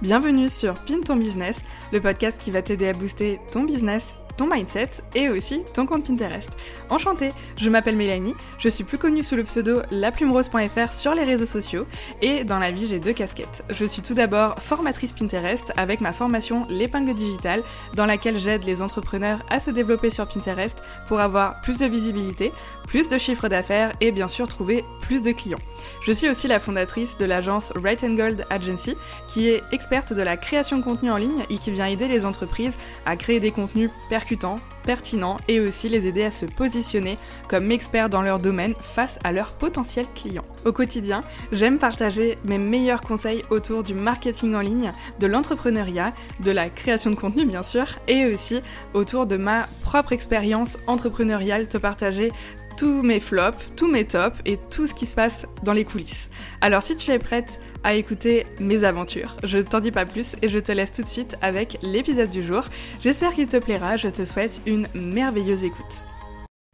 Bienvenue sur Pin ton business, le podcast qui va t'aider à booster ton business ton mindset et aussi ton compte Pinterest. Enchantée, je m'appelle Mélanie, je suis plus connue sous le pseudo laplumerose.fr sur les réseaux sociaux et dans la vie j'ai deux casquettes. Je suis tout d'abord formatrice Pinterest avec ma formation L'épingle digitale dans laquelle j'aide les entrepreneurs à se développer sur Pinterest pour avoir plus de visibilité, plus de chiffres d'affaires et bien sûr trouver plus de clients. Je suis aussi la fondatrice de l'agence Right and Gold Agency qui est experte de la création de contenu en ligne et qui vient aider les entreprises à créer des contenus percutants pertinent et aussi les aider à se positionner comme experts dans leur domaine face à leurs potentiels clients. Au quotidien, j'aime partager mes meilleurs conseils autour du marketing en ligne, de l'entrepreneuriat, de la création de contenu bien sûr, et aussi autour de ma propre expérience entrepreneuriale, te partager tous mes flops, tous mes tops et tout ce qui se passe dans les coulisses. Alors si tu es prête à écouter mes aventures, je t'en dis pas plus et je te laisse tout de suite avec l'épisode du jour. J'espère qu'il te plaira, je te souhaite une merveilleuse écoute.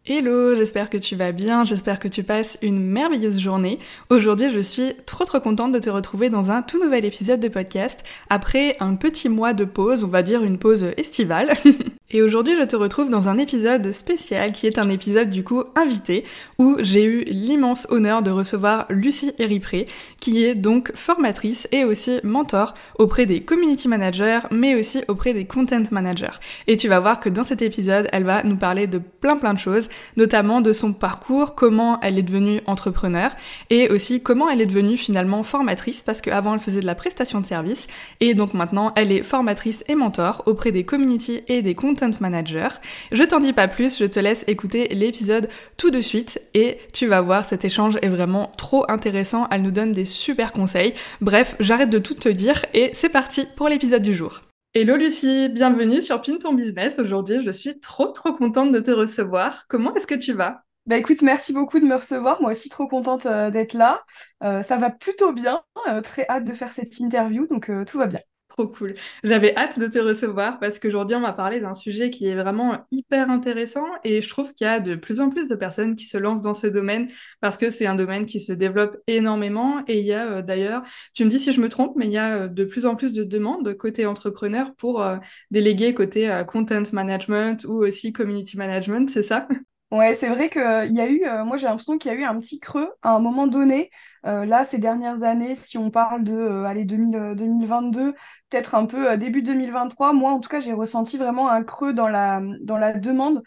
Hello, j'espère que tu vas bien, j'espère que tu passes une merveilleuse journée. Aujourd'hui, je suis trop trop contente de te retrouver dans un tout nouvel épisode de podcast après un petit mois de pause, on va dire une pause estivale. Et aujourd'hui, je te retrouve dans un épisode spécial qui est un épisode du coup invité où j'ai eu l'immense honneur de recevoir Lucie Eripré qui est donc formatrice et aussi mentor auprès des community managers mais aussi auprès des content managers. Et tu vas voir que dans cet épisode, elle va nous parler de plein plein de choses, notamment de son parcours, comment elle est devenue entrepreneur et aussi comment elle est devenue finalement formatrice parce qu'avant elle faisait de la prestation de service et donc maintenant elle est formatrice et mentor auprès des community et des content manager. Je t'en dis pas plus, je te laisse écouter l'épisode tout de suite et tu vas voir, cet échange est vraiment trop intéressant, elle nous donne des super conseils. Bref, j'arrête de tout te dire et c'est parti pour l'épisode du jour. Hello Lucie, bienvenue sur Pin ton business. Aujourd'hui, je suis trop trop contente de te recevoir. Comment est-ce que tu vas? Bah écoute, merci beaucoup de me recevoir. Moi aussi, trop contente euh, d'être là. Euh, ça va plutôt bien. Euh, très hâte de faire cette interview, donc tout va bien. Trop cool. J'avais hâte de te recevoir parce qu'aujourd'hui, on m'a parlé d'un sujet qui est vraiment hyper intéressant et je trouve qu'il y a de plus en plus de personnes qui se lancent dans ce domaine parce que c'est un domaine qui se développe énormément et il y a euh, d'ailleurs, tu me dis si je me trompe, mais il y a euh, de plus en plus de demandes côté entrepreneur pour euh, déléguer côté content management ou aussi community management, c'est ça? Ouais, c'est vrai qu'il y a eu, moi j'ai l'impression qu'il y a eu un petit creux à un moment donné. là, ces dernières années, si on parle de allez, 2022, peut-être un peu début 2023, moi en tout cas, j'ai ressenti vraiment un creux dans la, dans la demande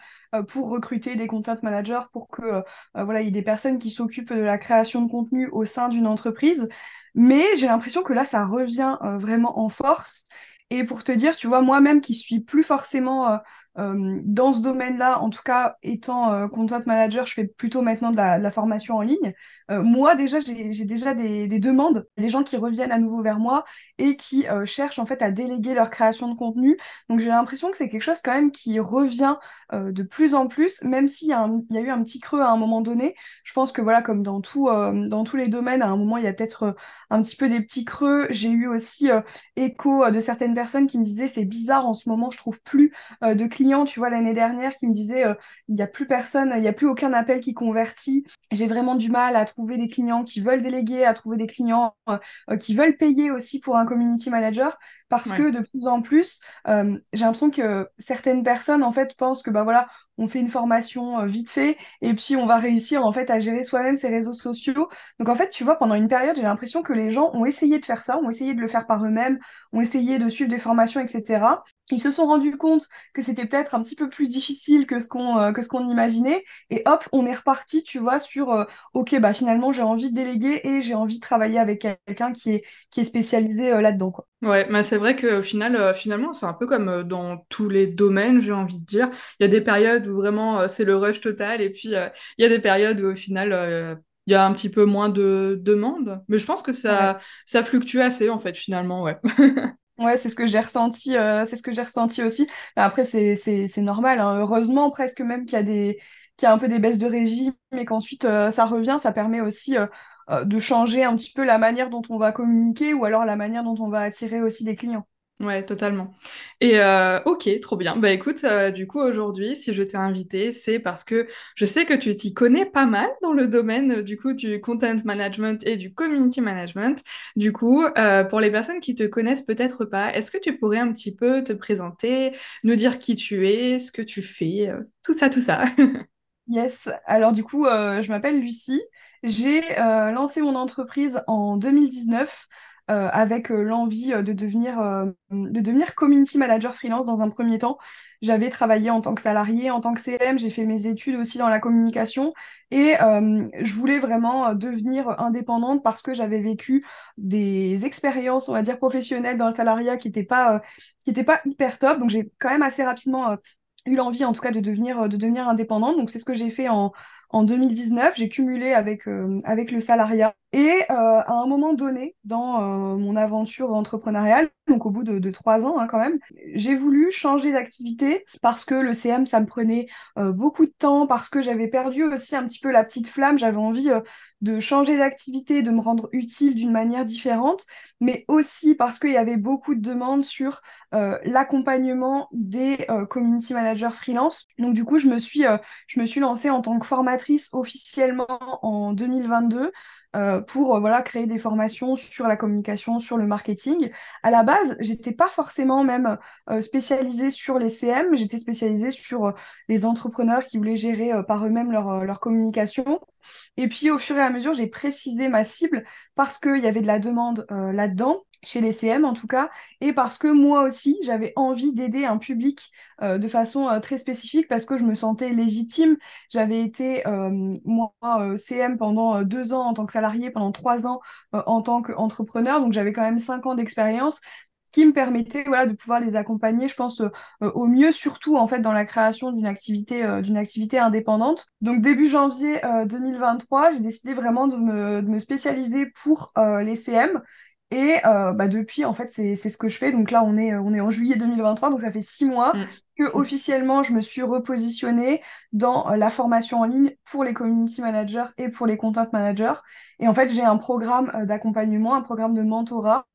pour recruter des content managers, pour que voilà, il y ait des personnes qui s'occupent de la création de contenu au sein d'une entreprise. Mais j'ai l'impression que là, ça revient vraiment en force. Et pour te dire, tu vois, moi-même qui suis plus forcément euh, dans ce domaine-là, en tout cas, étant euh, content manager, je fais plutôt maintenant de la, formation en ligne. Euh, moi, déjà, j'ai déjà des, demandes, des gens qui reviennent à nouveau vers moi et qui cherchent en fait à déléguer leur création de contenu. Donc, j'ai l'impression que c'est quelque chose quand même qui revient de plus en plus, même s'il y, a eu un petit creux à un moment donné. Je pense que voilà, comme dans, dans tous les domaines, à un moment, il y a peut-être un petit peu des petits creux. J'ai eu aussi écho de certaines personnes qui me disaient c'est bizarre en ce moment, je trouve plus de clients tu vois, l'année dernière qui me disait euh, il n'y a plus personne, il n'y a plus aucun appel qui convertit. J'ai vraiment du mal à trouver des clients qui veulent déléguer, à trouver des clients euh, euh, qui veulent payer aussi pour un community manager parce que de plus en plus, j'ai l'impression que certaines personnes en fait pensent que bah voilà, on fait une formation vite fait et puis on va réussir en fait à gérer soi-même ses réseaux sociaux. Donc en fait, tu vois, pendant une période, j'ai l'impression que les gens ont essayé de faire ça, ont essayé de le faire par eux-mêmes, ont essayé de suivre des formations, etc ils se sont rendus compte que c'était peut-être un petit peu plus difficile que ce qu'on euh, que ce qu'on imaginait et hop on est reparti tu vois sur euh, ok bah finalement j'ai envie de déléguer et j'ai envie de travailler avec quelqu'un qui est qui est spécialisé euh, là-dedans quoi ouais mais c'est vrai que au final finalement c'est un peu comme dans tous les domaines j'ai envie de dire il y a des périodes où vraiment c'est le rush total et puis il y a des périodes où au final il y a un petit peu moins de demandes mais je pense que ça ça fluctue assez en fait finalement ouais Ouais, c'est ce que j'ai ressenti, euh, c'est ce que j'ai ressenti aussi. après, c'est, c'est, normal, hein. Heureusement, presque même qu'il y a des, qu'il y a un peu des baisses de régime et qu'ensuite euh, ça revient, ça permet aussi euh, de changer un petit peu la manière dont on va communiquer ou alors la manière dont on va attirer aussi des clients. Ouais, totalement. Et euh, ok, trop bien. Bah écoute, euh, du coup aujourd'hui, si je t'ai invité, c'est parce que je sais que tu t'y connais pas mal dans le domaine euh, du coup du content management et du community management. Du coup, euh, pour les personnes qui te connaissent peut-être pas, est-ce que tu pourrais un petit peu te présenter, nous dire qui tu es, ce que tu fais, euh, tout ça, tout ça? Yes, alors du coup, euh, je m'appelle Lucie. J'ai euh, lancé mon entreprise en 2019 euh, avec l'envie de devenir, de devenir community manager freelance dans un premier temps. J'avais travaillé en tant que salarié, en tant que CM, j'ai fait mes études aussi dans la communication et je voulais vraiment devenir indépendante parce que j'avais vécu des expériences, on va dire, professionnelles dans le salariat qui n'étaient pas, qui pas hyper top. Donc j'ai quand même assez rapidement... euh, eu l'envie en tout cas de devenir, de devenir indépendante. Donc c'est ce que j'ai fait en, en 2019. J'ai cumulé avec, euh, avec le salariat. Et euh, à un moment donné, dans euh, mon aventure entrepreneuriale, donc au bout de, trois ans hein, quand même, j'ai voulu changer d'activité parce que le CM, ça me prenait euh, beaucoup de temps, parce que j'avais perdu aussi un petit peu la petite flamme. J'avais envie euh, de changer d'activité, de me rendre utile d'une manière différente, mais aussi parce qu'il y avait beaucoup de demandes sur euh, l'accompagnement des euh, community managers freelance. Donc du coup, je me suis, euh, je me suis lancée en tant que formatrice officiellement en 2022 euh, pour euh, voilà créer des formations sur la communication, sur le marketing. À la base, j'étais pas forcément même euh, spécialisée sur les CM, j'étais spécialisée sur les entrepreneurs qui voulaient gérer par eux-mêmes leur, leur communication. Et puis au fur et à mesure, j'ai précisé ma cible parce qu'il y avait de la demande là-dedans chez les CM en tout cas, et parce que moi aussi, j'avais envie d'aider un public euh, de façon euh, très spécifique, parce que je me sentais légitime. J'avais été, euh, moi, CM pendant deux ans en tant que salarié, pendant trois ans en tant qu'entrepreneur, donc j'avais quand même cinq ans d'expérience qui me permettait voilà, de pouvoir les accompagner, je pense, au mieux, surtout en fait dans la création d'une activité, activité indépendante. Donc début janvier euh, 2023, j'ai décidé vraiment de me, de me spécialiser pour les CM. Et euh, bah, depuis, en fait, c'est, ce que je fais. Donc là, on est, on est en juillet 2023, donc ça fait six mois que officiellement, je me suis repositionnée dans euh, la formation en ligne pour les community managers et pour les content managers. Et en fait, j'ai un programme euh, d'accompagnement, un programme de mentorat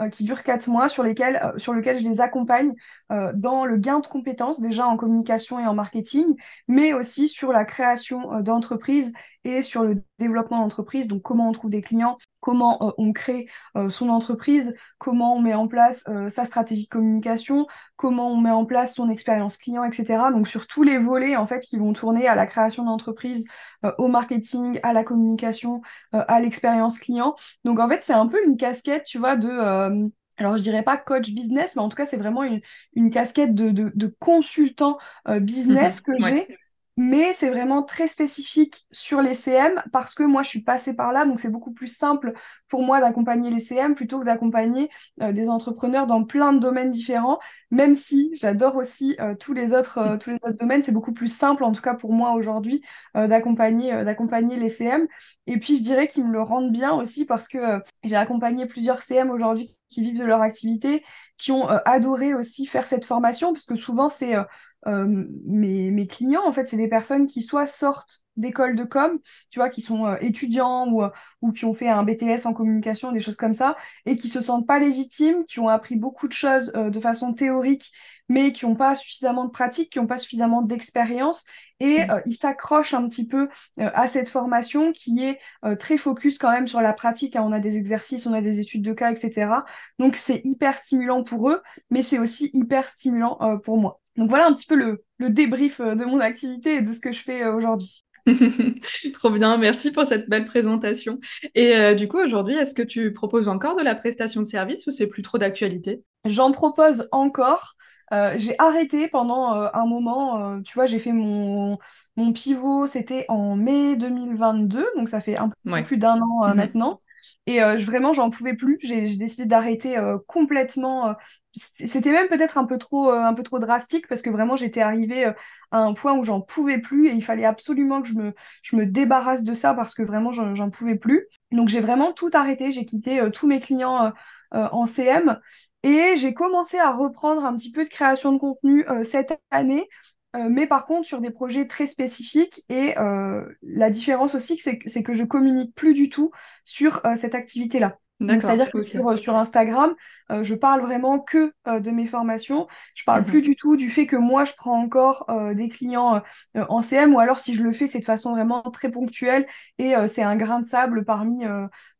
euh, qui dure quatre mois sur lesquels, euh, sur lequel je les accompagne euh, dans le gain de compétences, déjà en communication et en marketing, mais aussi sur la création d'entreprises et sur le développement d'entreprise. Donc, comment on trouve des clients, comment euh, on crée euh, son entreprise, comment on met en place euh, sa stratégie de communication, comment on met en place son expérience client, etc. Donc, sur tous les volets, en fait, qui vont tourner à la création d'entreprise, euh, au marketing, à la communication, euh, à l'expérience client. Donc, en fait, c'est un peu une casquette, tu vois, de... euh, alors, je dirais pas coach business, mais en tout cas, c'est vraiment une, une casquette de, de, de consultant business que Ouais. j'ai. Mais c'est vraiment très spécifique sur les CM parce que moi, je suis passée par là. Donc, c'est beaucoup plus simple pour moi d'accompagner les CM plutôt que d'accompagner euh, des entrepreneurs dans plein de domaines différents. Même si j'adore aussi euh, tous les autres, euh, tous les autres domaines, c'est beaucoup plus simple, en tout cas pour moi aujourd'hui, d'accompagner, d'accompagner les CM. Et puis, je dirais qu'ils me le rendent bien aussi parce que j'ai accompagné plusieurs CM aujourd'hui qui vivent de leur activité, qui ont adoré aussi faire cette formation, parce que souvent, c'est mes, mes clients, en fait, c'est des personnes qui soit sortent d'école de com, tu vois, qui sont euh, étudiants ou, euh, ou qui ont fait un BTS en communication, des choses comme ça, et qui se sentent pas légitimes, qui ont appris beaucoup de choses euh, de façon théorique, mais qui n'ont pas suffisamment de pratique, qui n'ont pas suffisamment d'expérience, et euh, ils s'accrochent un petit peu euh, à cette formation qui est euh, très focus quand même sur la pratique. hein. On a des exercices, on a des études de cas, etc. Donc c'est hyper stimulant pour eux, mais c'est aussi hyper stimulant euh, pour moi. Donc voilà un petit peu le, le débrief de mon activité et de ce que je fais aujourd'hui. Trop bien, merci pour cette belle présentation. Et euh, du coup, aujourd'hui, est-ce que tu proposes encore de la prestation de service ou c'est plus trop d'actualité? J'en propose encore. Euh, j'ai arrêté pendant euh, un moment, euh, tu vois, j'ai fait mon, mon pivot, c'était en mai 2022, donc ça fait un peu Ouais. plus d'un an Mhm. maintenant. Et euh, vraiment, j'en pouvais plus. J'ai décidé d'arrêter euh, complètement. euh, c'était même peut-être un peu trop, euh, un peu trop drastique parce que vraiment, j'étais arrivée euh, à un point où j'en pouvais plus et il fallait absolument que je me, je me débarrasse de ça parce que vraiment, j'en pouvais plus. Donc j'ai vraiment tout arrêté. J'ai quitté tous mes clients euh, en CM. Et j'ai commencé à reprendre un petit peu de création de contenu euh, cette année, euh, mais par contre sur des projets très spécifiques. Et euh, la différence aussi, c'est que, c'est que je communique plus du tout sur euh, cette activité-là. C'est-à-dire que sur, sur, Instagram, je parle vraiment que de mes formations. Je parle plus mhm. du tout du fait que moi, je prends encore des clients en CM ou alors si je le fais, c'est de façon vraiment très ponctuelle et c'est un grain de sable parmi,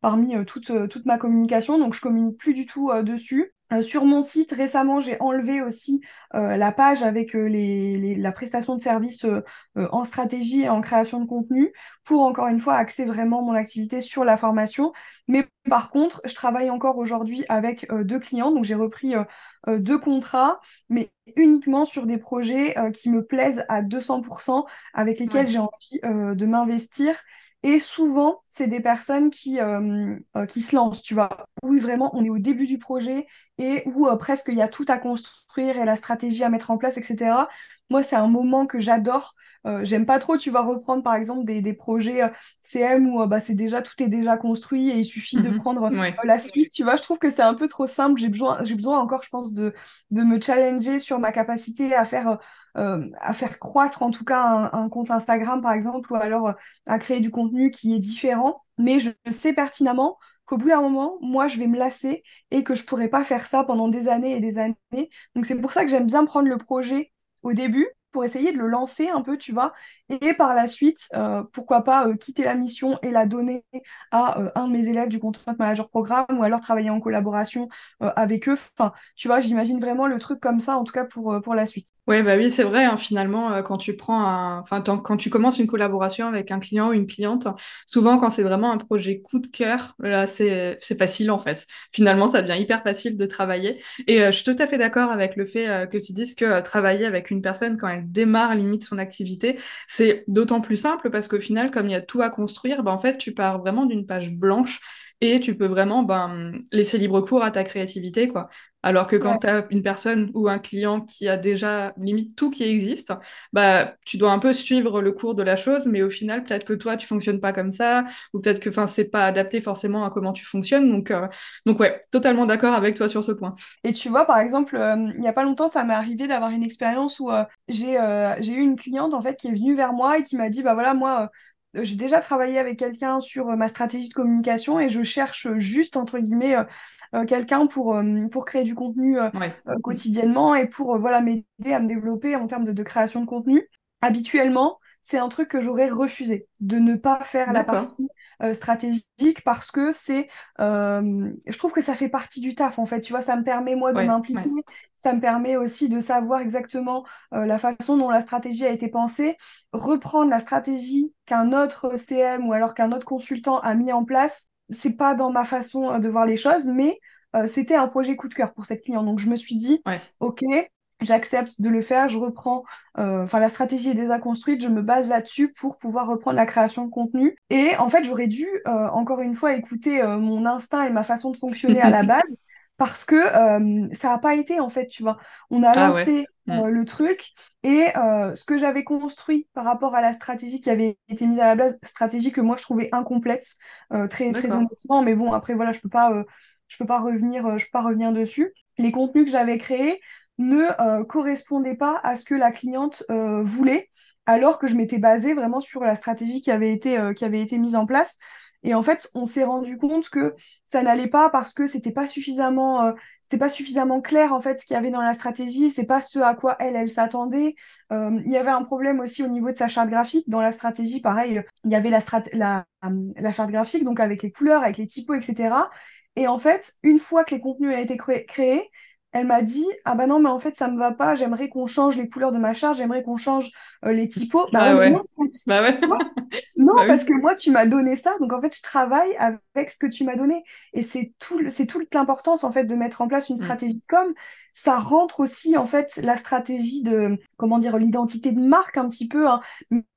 parmi toute, toute ma communication. Donc, je communique plus du tout dessus. Euh, sur mon site, récemment, j'ai enlevé aussi euh, la page avec euh, les, la prestation de services en stratégie et en création de contenu pour, encore une fois, axer vraiment mon activité sur la formation. Mais par contre, je travaille encore aujourd'hui avec deux clients, donc j'ai repris deux contrats, mais uniquement sur des projets qui me plaisent à 200%, avec lesquels j'ai envie de m'investir et souvent, c'est des personnes qui, euh, euh, qui se lancent, tu vois. Oui, vraiment, on est au début du projet et où euh, presque il y a tout à construire et la stratégie à mettre en place, etc. Moi, c'est un moment que j'adore. J'aime pas trop, tu vas reprendre par exemple des, des projets CM où bah, c'est déjà, tout est déjà construit et il suffit de mhm. prendre la suite. Tu vois, je trouve que c'est un peu trop simple. J'ai besoin, j'ai besoin encore, je pense, de, de me challenger sur ma capacité à faire euh, à faire croître en tout cas un, compte Instagram par exemple ou alors euh, à créer du contenu qui est différent. Mais je sais pertinemment qu'au bout d'un moment, moi, je vais me lasser et que je pourrais pas faire ça pendant des années et des années. Donc c'est pour ça que j'aime bien prendre le projet au début pour essayer de le lancer un peu, tu vois, et par la suite, euh, pourquoi pas euh, quitter la mission et la donner à euh, un de mes élèves du Content Manager Programme ou alors travailler en collaboration avec eux. Enfin, tu vois, j'imagine vraiment le truc comme ça, en tout cas pour, pour la suite. Ouais, bah oui, c'est vrai, hein, finalement, quand tu prends enfin, quand tu commences une collaboration avec un client ou une cliente, souvent quand c'est vraiment un projet coup de cœur, là, c'est facile en fait. Finalement, ça devient hyper facile de travailler. Et je suis tout à fait d'accord avec le fait que tu dises que travailler avec une personne quand elle démarre limite son activité, c'est d'autant plus simple parce qu'au final, comme il y a tout à construire, ben, en fait, tu pars vraiment d'une page blanche et tu peux vraiment ben, laisser libre cours à ta créativité, quoi. Alors que quand tu as une personne ou un client qui a déjà limite tout qui existe, bah tu dois un peu suivre le cours de la chose, mais au final peut-être que toi tu fonctionnes pas comme ça, ou peut-être que c'est pas adapté forcément à comment tu fonctionnes. Donc euh, donc ouais, totalement d'accord avec toi sur ce point. Et tu vois par exemple, euh, il y a pas longtemps ça m'est arrivé d'avoir une expérience où euh, j'ai j'ai eu une cliente en fait qui est venue vers moi et qui m'a dit bah voilà moi j'ai déjà travaillé avec quelqu'un sur ma stratégie de communication et je cherche juste, entre guillemets, euh, quelqu'un pour, euh, pour créer du contenu euh, quotidiennement et pour voilà, m'aider à me développer en termes de, création de contenu. Habituellement, c'est un truc que j'aurais refusé de ne pas faire la partie stratégique parce que c'est je trouve que ça fait partie du taf en fait tu vois ça me permet moi de m'impliquer. ça me permet aussi de savoir exactement la façon dont la stratégie a été pensée. Reprendre la stratégie qu'un autre CM ou alors qu'un autre consultant a mis en place c'est pas dans ma façon euh, de voir les choses, mais euh, c'était un projet coup de cœur pour cette cliente. Donc je me suis dit, ok, j'accepte de le faire, je reprends, euh, enfin la stratégie est déjà construite, je me base là-dessus pour pouvoir reprendre la création de contenu. Et en fait, j'aurais dû encore une fois écouter mon instinct et ma façon de fonctionner à la base parce que euh, ça n'a pas été en fait, tu vois. On a ah lancé mm. euh, le truc et euh, ce que j'avais construit par rapport à la stratégie qui avait été mise à la base, stratégie que moi je trouvais incomplète, très très honnêtement, mais bon après voilà, je peux pas, je peux pas revenir, je peux pas revenir dessus. Les contenus que j'avais créés ne correspondaient pas à ce que la cliente voulait, alors que je m'étais basée vraiment sur la stratégie qui avait été qui avait été mise en place. Et en fait, on s'est rendu compte que ça n'allait pas parce que c'était pas suffisamment, euh, c'était pas suffisamment clair en fait ce qu'il y avait dans la stratégie. C'est pas ce à quoi elle, elle s'attendait. Euh, il y avait un problème aussi au niveau de sa charte graphique. Dans la stratégie, pareil, il y avait la, la, la charte graphique, donc avec les couleurs, avec les typos, etc. Et en fait, une fois que les contenus ont été créés, elle m'a dit ah bah non mais en fait ça me va pas. J'aimerais qu'on change les couleurs de ma charte. J'aimerais qu'on change euh, les typos bah, ouais. non, bah ouais. non bah parce que moi tu m'as donné ça. Donc en fait je travaille avec ce que tu m'as donné. Et c'est tout c'est toute l'importance en fait de mettre en place une mm. stratégie de com ça rentre aussi en fait la stratégie de comment dire l'identité de marque un petit peu hein,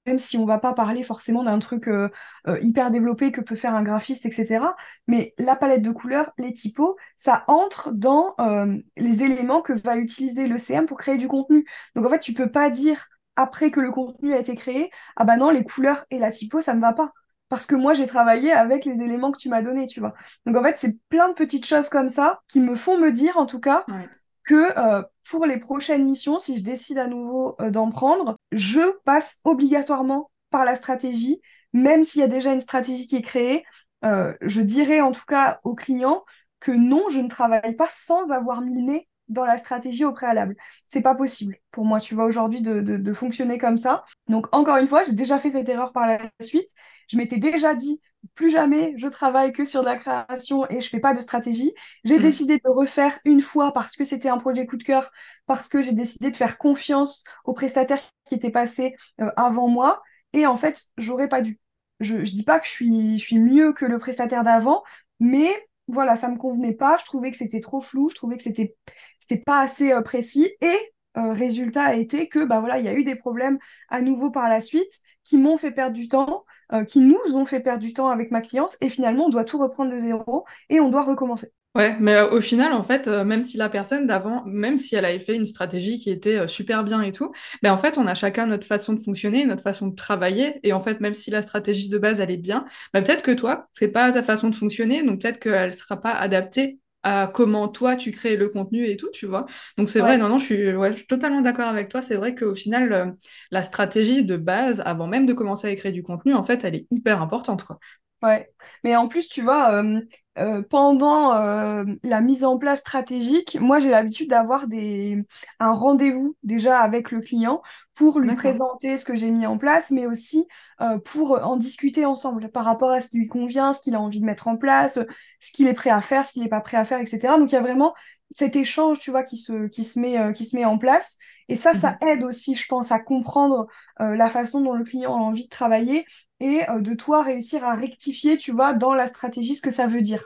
même si on va pas parler forcément d'un truc euh, euh, hyper développé que peut faire un graphiste etc mais la palette de couleurs les typos ça entre dans euh, les éléments que va utiliser le CM pour créer du contenu. Donc en fait tu peux pas dire après que le contenu a été créé ah bah non les couleurs et la typo ça me va pas parce que moi j'ai travaillé avec les éléments que tu m'as donnés tu vois. Donc en fait c'est plein de petites choses comme ça qui me font me dire en tout cas que euh, pour les prochaines missions, si je décide à nouveau euh, d'en prendre, je passe obligatoirement par la stratégie, même s'il y a déjà une stratégie qui est créée, je dirais en tout cas aux clients que non, je ne travaille pas sans avoir mis le nez dans la stratégie au préalable. C'est pas possible pour moi, tu vois, aujourd'hui de, de, fonctionner comme ça. Donc, encore une fois, j'ai déjà fait cette erreur par la suite. Je m'étais déjà dit, plus jamais je travaille que sur de la création et je fais pas de stratégie. J'ai mm. décidé de refaire une fois parce que c'était un projet coup de cœur, parce que j'ai décidé de faire confiance aux prestataires qui étaient passés euh, avant moi. Et en fait, j'aurais pas dû. Je, je dis pas que je suis, je suis mieux que le prestataire d'avant, mais voilà, ça me convenait pas. Je trouvais que c'était trop flou. Je trouvais que c'était pas assez euh, précis. Et euh, résultat a été que bah voilà, il y a eu des problèmes à nouveau par la suite qui m'ont fait perdre du temps, euh, qui nous ont fait perdre du temps avec ma cliente. Et finalement, on doit tout reprendre de zéro et on doit recommencer. Ouais, mais au final, en fait, même si la personne d'avant, même si elle avait fait une stratégie qui était super bien et tout, ben en fait, on a chacun notre façon de fonctionner, notre façon de travailler. Et en fait, même si la stratégie de base, elle est bien, ben peut-être que toi, c'est pas ta façon de fonctionner, donc peut-être qu'elle sera pas adaptée à comment toi tu crées le contenu et tout, tu vois. Donc c'est vrai, non, non, je suis, ouais, je suis totalement d'accord avec toi. C'est vrai qu'au final, la stratégie de base, avant même de commencer à créer du contenu, en fait, elle est hyper importante, quoi. Ouais, mais en plus, tu vois, euh, euh, pendant euh, la mise en place stratégique, moi j'ai l'habitude d'avoir des un rendez-vous déjà avec le client pour lui présenter ce que j'ai mis en place, mais aussi pour en discuter ensemble par rapport à ce qui lui convient, ce qu'il a envie de mettre en place, ce qu'il est prêt à faire, ce qu'il n'est pas prêt à faire, etc. Donc il y a vraiment cet échange, tu vois, qui se, qui se, met, euh, qui se met en place. Et ça, ça mhm. aide aussi, je pense, à comprendre euh, la façon dont le client a envie de travailler et euh, de toi réussir à rectifier, tu vois, dans la stratégie ce que ça veut dire.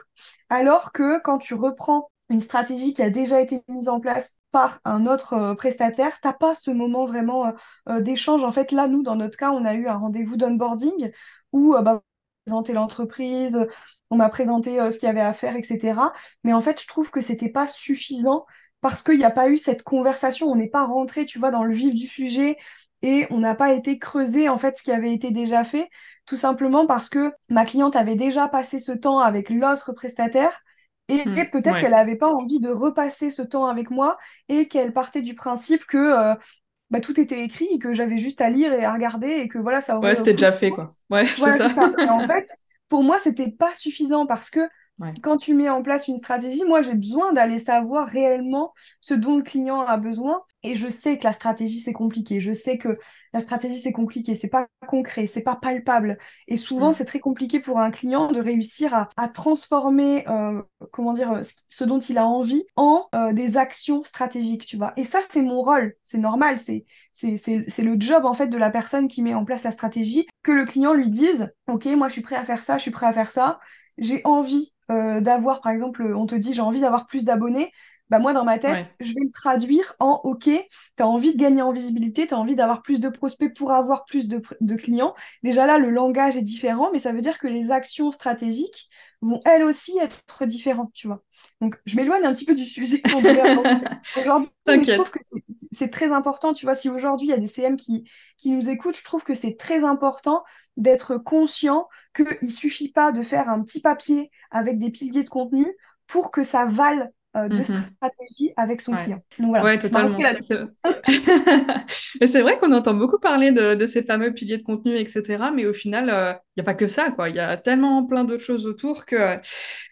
Alors que quand tu reprends une stratégie qui a déjà été mise en place par un autre prestataire, t'as pas ce moment vraiment d'échange. En fait, là, nous, dans notre cas, on a eu un rendez-vous d'onboarding où bah, présenter l'entreprise, on m'a présenté euh, ce qu'il y avait à faire, etc. Mais en fait, je trouve que c'était pas suffisant parce qu'il n'y a pas eu cette conversation, on n'est pas rentré, tu vois, dans le vif du sujet et on n'a pas été creusé en fait ce qui avait été déjà fait, tout simplement parce que ma cliente avait déjà passé ce temps avec l'autre prestataire et, hmm, peut-être qu'elle n'avait pas envie de repasser ce temps avec moi et qu'elle partait du principe que euh, bah, tout était écrit et que j'avais juste à lire et à regarder et que voilà ça aurait ouais c'était déjà fait quoi. Ouais c'est ça. en fait pour moi, c'était pas suffisant parce que quand tu mets en place une stratégie, moi, j'ai besoin d'aller savoir réellement ce dont le client a besoin. Et je sais que la stratégie, c'est compliqué. Je sais que la stratégie, c'est compliqué. C'est pas concret, c'est pas palpable. Et souvent, mm. c'est très compliqué pour un client de réussir à, transformer, euh, comment dire, ce dont il a envie en euh, des actions stratégiques, tu vois. Et ça, c'est mon rôle. C'est normal. C'est, c'est, c'est le job, en fait, de la personne qui met en place la stratégie, que le client lui dise, OK, moi, je suis prêt à faire ça, je suis prêt à faire ça j'ai envie euh, d'avoir, par exemple, on te dit j'ai envie d'avoir plus d'abonnés, bah moi dans ma tête, je vais le traduire en OK, tu as envie de gagner en visibilité, tu as envie d'avoir plus de prospects pour avoir plus de, de, clients. Déjà là, le langage est différent, mais ça veut dire que les actions stratégiques vont elles aussi être différentes, tu vois. Donc je m'éloigne un petit peu du sujet aujourd'hui. je trouve que c'est très important, tu vois, si aujourd'hui il y a des CM qui, qui nous écoutent, je trouve que c'est très important d'être conscient qu'il ne suffit pas de faire un petit papier avec des piliers de contenu pour que ça vale euh, de mhm. stratégie avec son client. Donc, voilà, ouais, totalement. c'est vrai qu'on entend beaucoup parler de, ces fameux piliers de contenu, etc. Mais au final, euh, il n'y a pas que ça, quoi. Il y a tellement plein d'autres choses autour que,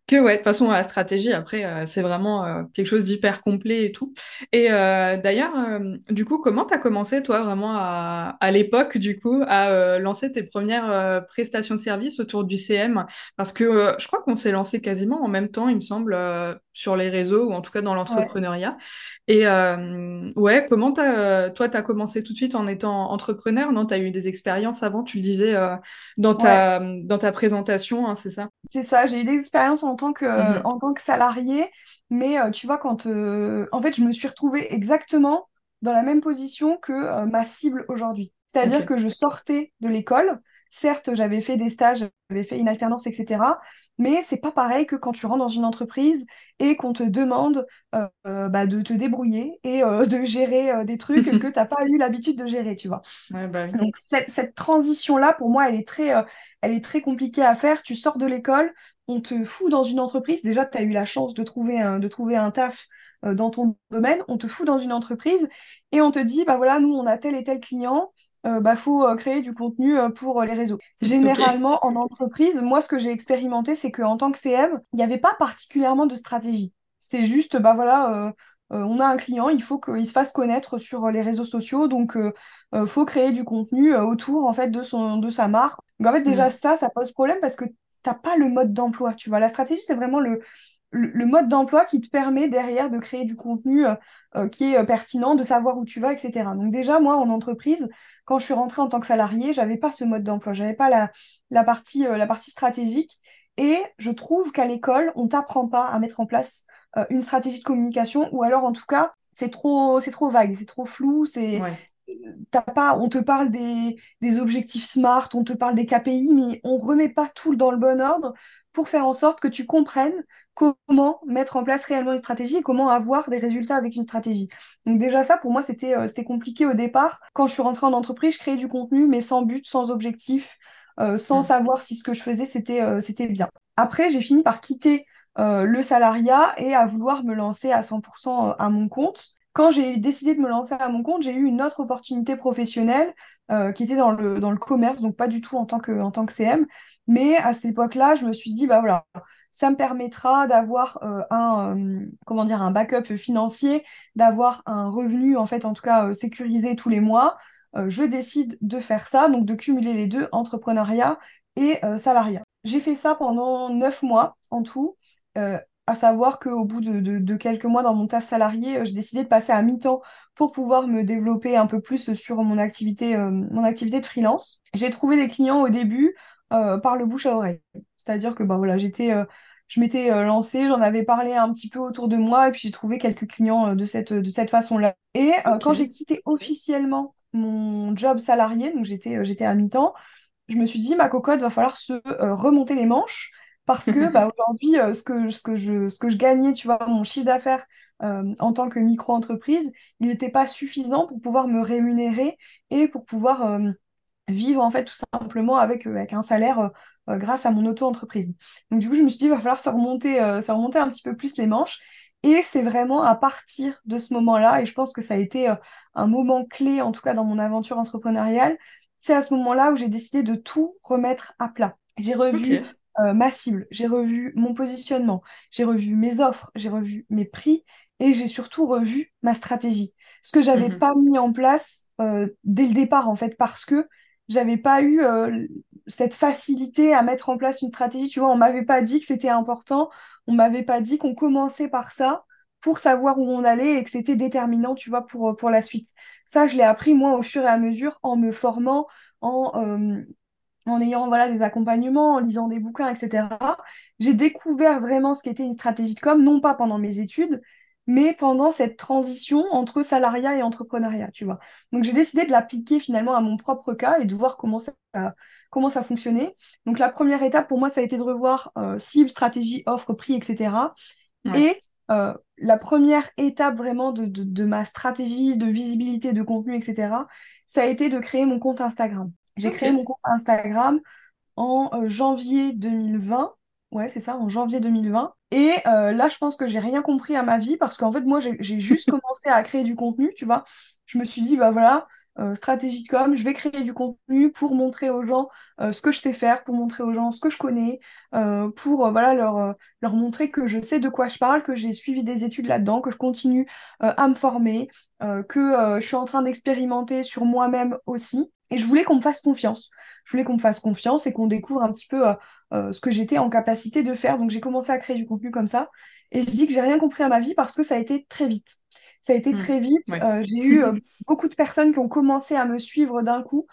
que ouais, de toute façon, la stratégie, après, euh, c'est vraiment euh, quelque chose d'hyper complet et tout. Et euh, d'ailleurs, du coup, comment tu as commencé, toi, vraiment à, à l'époque, du coup, à lancer tes premières prestations de services autour du CM Parce que je crois qu'on s'est lancé quasiment en même temps, il me semble, sur les réseaux ou en tout cas dans l'entrepreneuriat. Et ouais, comment as, toi, tu as commencé tout de suite en étant entrepreneur? Non, tu as eu des expériences avant, tu le disais dans, ta, dans ta présentation, hein, c'est ça? C'est ça, j'ai eu des expériences en en tant que, mhm. en tant que salarié. Mais euh, tu vois, quand euh, en fait, je me suis retrouvée exactement dans la même position que euh, ma cible aujourd'hui. C'est-à-dire que je sortais de l'école. Certes, j'avais fait des stages, j'avais fait une alternance, etc. Mais c'est pas pareil que quand tu rentres dans une entreprise et qu'on te demande bah, de te débrouiller et de gérer des trucs que tu n'as pas eu l'habitude de gérer, tu vois. Bah Donc cette, cette transition-là, pour moi, elle est, très, elle est très compliquée à faire. Tu sors de l'école, on te fout dans une entreprise, déjà tu as eu la chance de trouver un, de trouver un taf euh, dans ton domaine, on te fout dans une entreprise et on te dit, bah voilà, nous on a tel et tel client, il bah, faut créer du contenu pour les réseaux. Généralement, en entreprise, moi, ce que j'ai expérimenté, c'est qu'en tant que CM, il n'y avait pas particulièrement de stratégie. C'est juste, bah voilà, on a un client, il faut qu'il se fasse connaître sur les réseaux sociaux, donc il faut créer du contenu autour en fait de son de sa marque. Donc en fait déjà mm. ça, ça pose problème parce que t'as pas le mode d'emploi, tu vois. La stratégie, c'est vraiment le, le, mode d'emploi qui te permet derrière de créer du contenu euh, euh, qui est euh, pertinent, de savoir où tu vas, etc. Donc déjà, moi, en entreprise, quand je suis rentrée en tant que salarié, j'avais pas ce mode d'emploi, j'avais pas la, la, partie, la partie stratégique. Et je trouve qu'à l'école, on t'apprend pas à mettre en place une stratégie de communication, ou alors en tout cas, c'est trop, c'est trop vague, c'est trop flou, c'est, pas, on te parle des, des, objectifs SMART, on te parle des KPI, mais on remet pas tout dans le bon ordre pour faire en sorte que tu comprennes comment mettre en place réellement une stratégie et comment avoir des résultats avec une stratégie. Donc déjà ça, pour moi, c'était euh, c'était compliqué au départ. Quand je suis rentrée en entreprise, je créais du contenu, mais sans but, sans objectif, euh, sans mm. savoir si ce que je faisais, c'était euh, c'était bien. Après, j'ai fini par quitter le salariat et à vouloir me lancer à 100% à mon compte quand j'ai décidé de me lancer à mon compte, j'ai eu une autre opportunité professionnelle euh, qui était dans le, dans le commerce, donc pas du tout en tant que, en tant que CM. Mais à cette époque-là, je me suis dit, bah voilà, ça me permettra d'avoir euh, un, euh, comment dire, un backup financier, d'avoir un revenu, en fait, en tout cas, sécurisé tous les mois. je décide de faire ça, donc de cumuler les deux, entrepreneuriat et salariat. J'ai fait ça pendant neuf mois en tout à savoir qu'au bout de, quelques mois dans mon taf salarié, euh, j'ai décidé de passer à mi-temps pour pouvoir me développer un peu plus sur mon activité, euh, mon activité de freelance. J'ai trouvé des clients au début euh, par le bouche à oreille. C'est-à-dire que bah, voilà, j'étais, je m'étais lancée, j'en avais parlé un petit peu autour de moi et puis j'ai trouvé quelques clients de cette, de cette façon-là. Et quand j'ai quitté officiellement mon job salarié, donc j'étais, j'étais à mi-temps, je me suis dit, ma cocotte, va falloir se remonter les manches parce que bah, aujourd'hui, euh, ce, que, ce, que je, ce que je gagnais, tu vois, mon chiffre d'affaires euh, en tant que micro-entreprise, il n'était pas suffisant pour pouvoir me rémunérer et pour pouvoir euh, vivre en fait tout simplement avec, avec un salaire grâce à mon auto-entreprise. Donc du coup, je me suis dit, il va falloir se remonter, se remonter un petit peu plus les manches. Et c'est vraiment à partir de ce moment-là, et je pense que ça a été un moment clé, en tout cas dans mon aventure entrepreneuriale, c'est à ce moment-là où j'ai décidé de tout remettre à plat. J'ai revu euh, ma cible, j'ai revu mon positionnement, j'ai revu mes offres, j'ai revu mes prix et j'ai surtout revu ma stratégie. Ce que j'avais mhm. pas mis en place euh, dès le départ en fait parce que j'avais pas eu euh, cette facilité à mettre en place une stratégie. Tu vois, on m'avait pas dit que c'était important, on m'avait pas dit qu'on commençait par ça pour savoir où on allait et que c'était déterminant, tu vois, pour, pour la suite. Ça, je l'ai appris moi au fur et à mesure en me formant, en en ayant voilà, des accompagnements, en lisant des bouquins, etc., j'ai découvert vraiment ce qu'était une stratégie de com, non pas pendant mes études, mais pendant cette transition entre salariat et entrepreneuriat, tu vois. Donc j'ai décidé de l'appliquer finalement à mon propre cas et de voir comment ça, comment ça fonctionnait. Donc la première étape pour moi, ça a été de revoir euh, cible, stratégie, offre, prix, etc. Et euh, la première étape vraiment de, de, de, ma stratégie de visibilité, de contenu, etc., ça a été de créer mon compte Instagram. J'ai créé mon compte Instagram en euh, janvier 2020. Ouais, c'est ça, en janvier 2020. Et euh, là, je pense que j'ai rien compris à ma vie parce qu'en fait, moi, j'ai juste commencé à créer du contenu, tu vois. Je me suis dit, bah voilà, euh, stratégie de com, je vais créer du contenu pour montrer aux gens ce que je sais faire, pour montrer aux gens ce que je connais, pour voilà leur, leur montrer que je sais de quoi je parle, que j'ai suivi des études là-dedans, que je continue à me former, que je suis en train d'expérimenter sur moi-même aussi. Et je voulais qu'on me fasse confiance. Je voulais qu'on me fasse confiance et qu'on découvre un petit peu euh, euh, ce que j'étais en capacité de faire. Donc j'ai commencé à créer du contenu comme ça. Et je dis que j'ai rien compris à ma vie parce que ça a été très vite. Ça a été mmh. très vite. Euh, j'ai eu beaucoup de personnes qui ont commencé à me suivre d'un coup.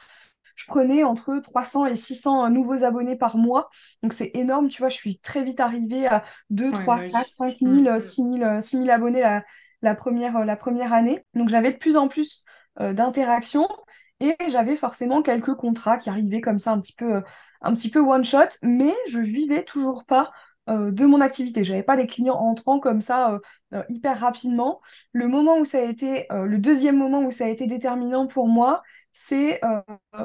Je prenais entre 300 et 600 nouveaux abonnés par mois. Donc c'est énorme, tu vois. Je suis très vite arrivée à 2, 3, 4, 5 000, 6 000, abonnés la, la, première, la première année. Donc j'avais de plus en plus d'interactions. Et j'avais forcément quelques contrats qui arrivaient comme ça un petit peu, euh, one shot, mais je vivais toujours pas euh, de mon activité. J'avais pas des clients entrants comme ça euh, hyper rapidement. Le moment où ça a été, le deuxième moment où ça a été déterminant pour moi, c'est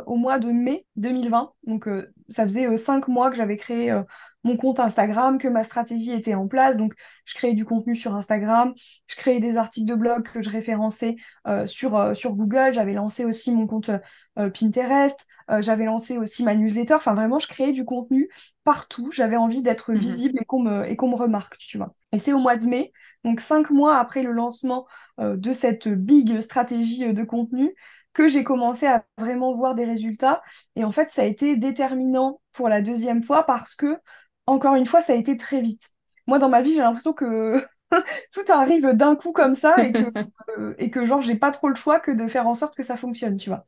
au mois de mai 2020. Donc ça faisait cinq mois que j'avais créé mon compte Instagram, que ma stratégie était en place. Donc, je créais du contenu sur Instagram, je créais des articles de blog que je référençais euh, sur, euh, sur Google. J'avais lancé aussi mon compte euh, Pinterest, j'avais lancé aussi ma newsletter. Enfin, vraiment, je créais du contenu partout. J'avais envie d'être mhm. visible et qu'on me, et qu'on me remarque, tu vois. Et c'est au mois de mai, donc cinq mois après le lancement de cette big stratégie de contenu, que j'ai commencé à vraiment voir des résultats. Et en fait, ça a été déterminant pour la deuxième fois parce que, encore une fois, ça a été très vite. Moi, dans ma vie, j'ai l'impression que tout arrive d'un coup comme ça et que, euh, et que genre, j'ai pas trop le choix que de faire en sorte que ça fonctionne, tu vois.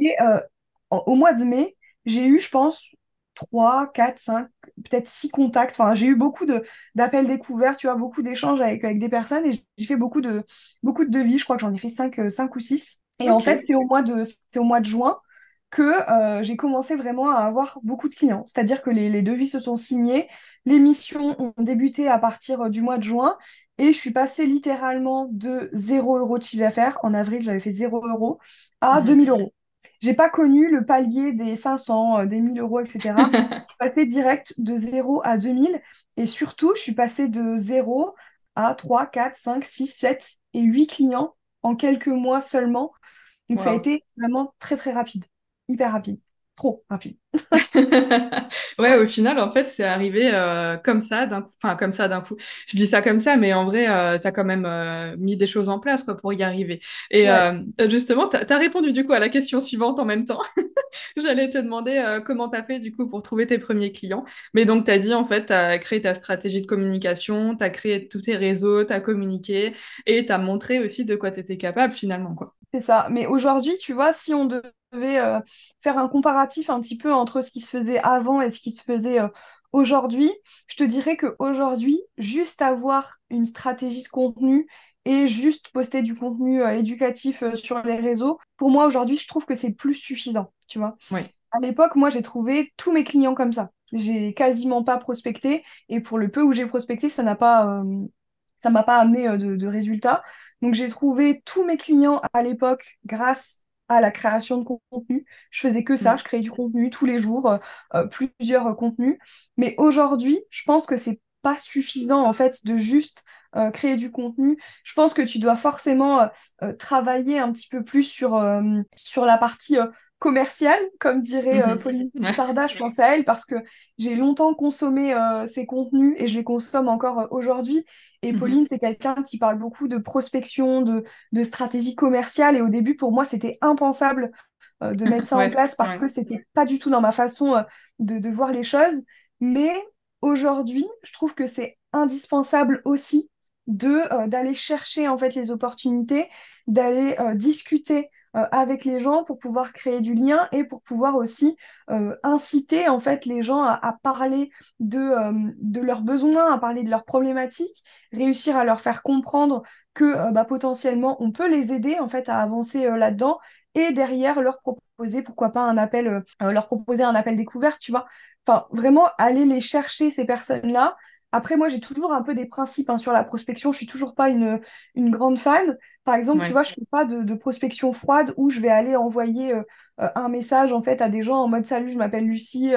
Et euh, au mois de mai, j'ai eu, je pense, 3, 4, 5, peut-être 6 contacts. Enfin, j'ai eu beaucoup d'appels découverts, tu vois, beaucoup d'échanges avec, avec des personnes et j'ai fait beaucoup de, beaucoup de devis. Je crois que j'en ai fait 5, 5 euh, ou 6. Et en fait, c'est au mois de, c'est au mois de juin que euh, j'ai commencé vraiment à avoir beaucoup de clients. C'est-à-dire que les, les, devis se sont signés, les missions ont débuté à partir euh, du mois de juin et je suis passée littéralement de 0 euros de chiffre d'affaires. En avril, j'avais fait 0 euros à 2000 mhm. euros. J'ai pas connu le palier des 500, euh, des 1000 euros, etc. je suis passée direct de 0 à 2000 et surtout, je suis passée de 0 à 3, 4, 5, 6, 7 et 8 clients en quelques mois seulement. Donc ça a été vraiment très très rapide, hyper rapide trop rapide. ouais, au final, en fait, c'est arrivé euh, comme ça, d'un coup. Enfin, comme ça, d'un coup. Je dis ça comme ça, mais en vrai, euh, tu as quand même euh, mis des choses en place quoi, pour y arriver. Et justement, tu as répondu du coup à la question suivante en même temps. J'allais te demander comment tu as fait du coup pour trouver tes premiers clients. Mais donc, tu as dit en fait, tu as créé ta stratégie de communication, tu as créé tous tes réseaux, tu as communiqué et tu as montré aussi de quoi tu étais capable finalement. Quoi. C'est ça. Mais aujourd'hui, tu vois, si on devait euh, faire un comparatif un petit peu entre ce qui se faisait avant et ce qui se faisait euh, aujourd'hui, je te dirais qu'aujourd'hui, juste avoir une stratégie de contenu et juste poster du contenu euh, éducatif sur les réseaux, pour moi, aujourd'hui, je trouve que c'est plus suffisant, tu vois. À l'époque, moi, j'ai trouvé tous mes clients comme ça. J'ai quasiment pas prospecté et pour le peu où j'ai prospecté, ça n'a pas ça m'a pas amené euh, de, résultats. Donc j'ai trouvé tous mes clients à l'époque grâce à la création de contenu. Je faisais que ça, mm. je créais du contenu tous les jours, euh, euh, plusieurs contenus. Mais aujourd'hui, je pense que c'est pas suffisant en fait de juste créer du contenu. Je pense que tu dois forcément travailler un petit peu plus sur, sur la partie commercial, comme dirait euh, mhm. Pauline Sarda, je pense à elle, parce que j'ai longtemps consommé euh, ses contenus et je les consomme encore euh, aujourd'hui. Et mhm. Pauline, c'est quelqu'un qui parle beaucoup de prospection, de, de stratégie commerciale. Et au début, pour moi, c'était impensable de mettre ça en place parce que c'était pas du tout dans ma façon de, de voir les choses. Mais aujourd'hui, je trouve que c'est indispensable aussi de d'aller chercher en fait les opportunités, d'aller discuter euh, avec les gens pour pouvoir créer du lien et pour pouvoir aussi euh, inciter en fait les gens à, parler de, euh, de leurs besoins, à parler de leurs problématiques, réussir à leur faire comprendre que bah, potentiellement on peut les aider en fait à avancer là-dedans et derrière leur proposer pourquoi pas un appel leur proposer un appel découverte tu vois enfin vraiment aller les chercher ces personnes là après, moi, j'ai toujours un peu des principes hein, sur la prospection. Je suis toujours pas une, une grande fan. Par exemple, tu vois, je fais pas de, prospection froide où je vais aller envoyer euh, euh, un message en fait à des gens en mode salut, je m'appelle Lucie,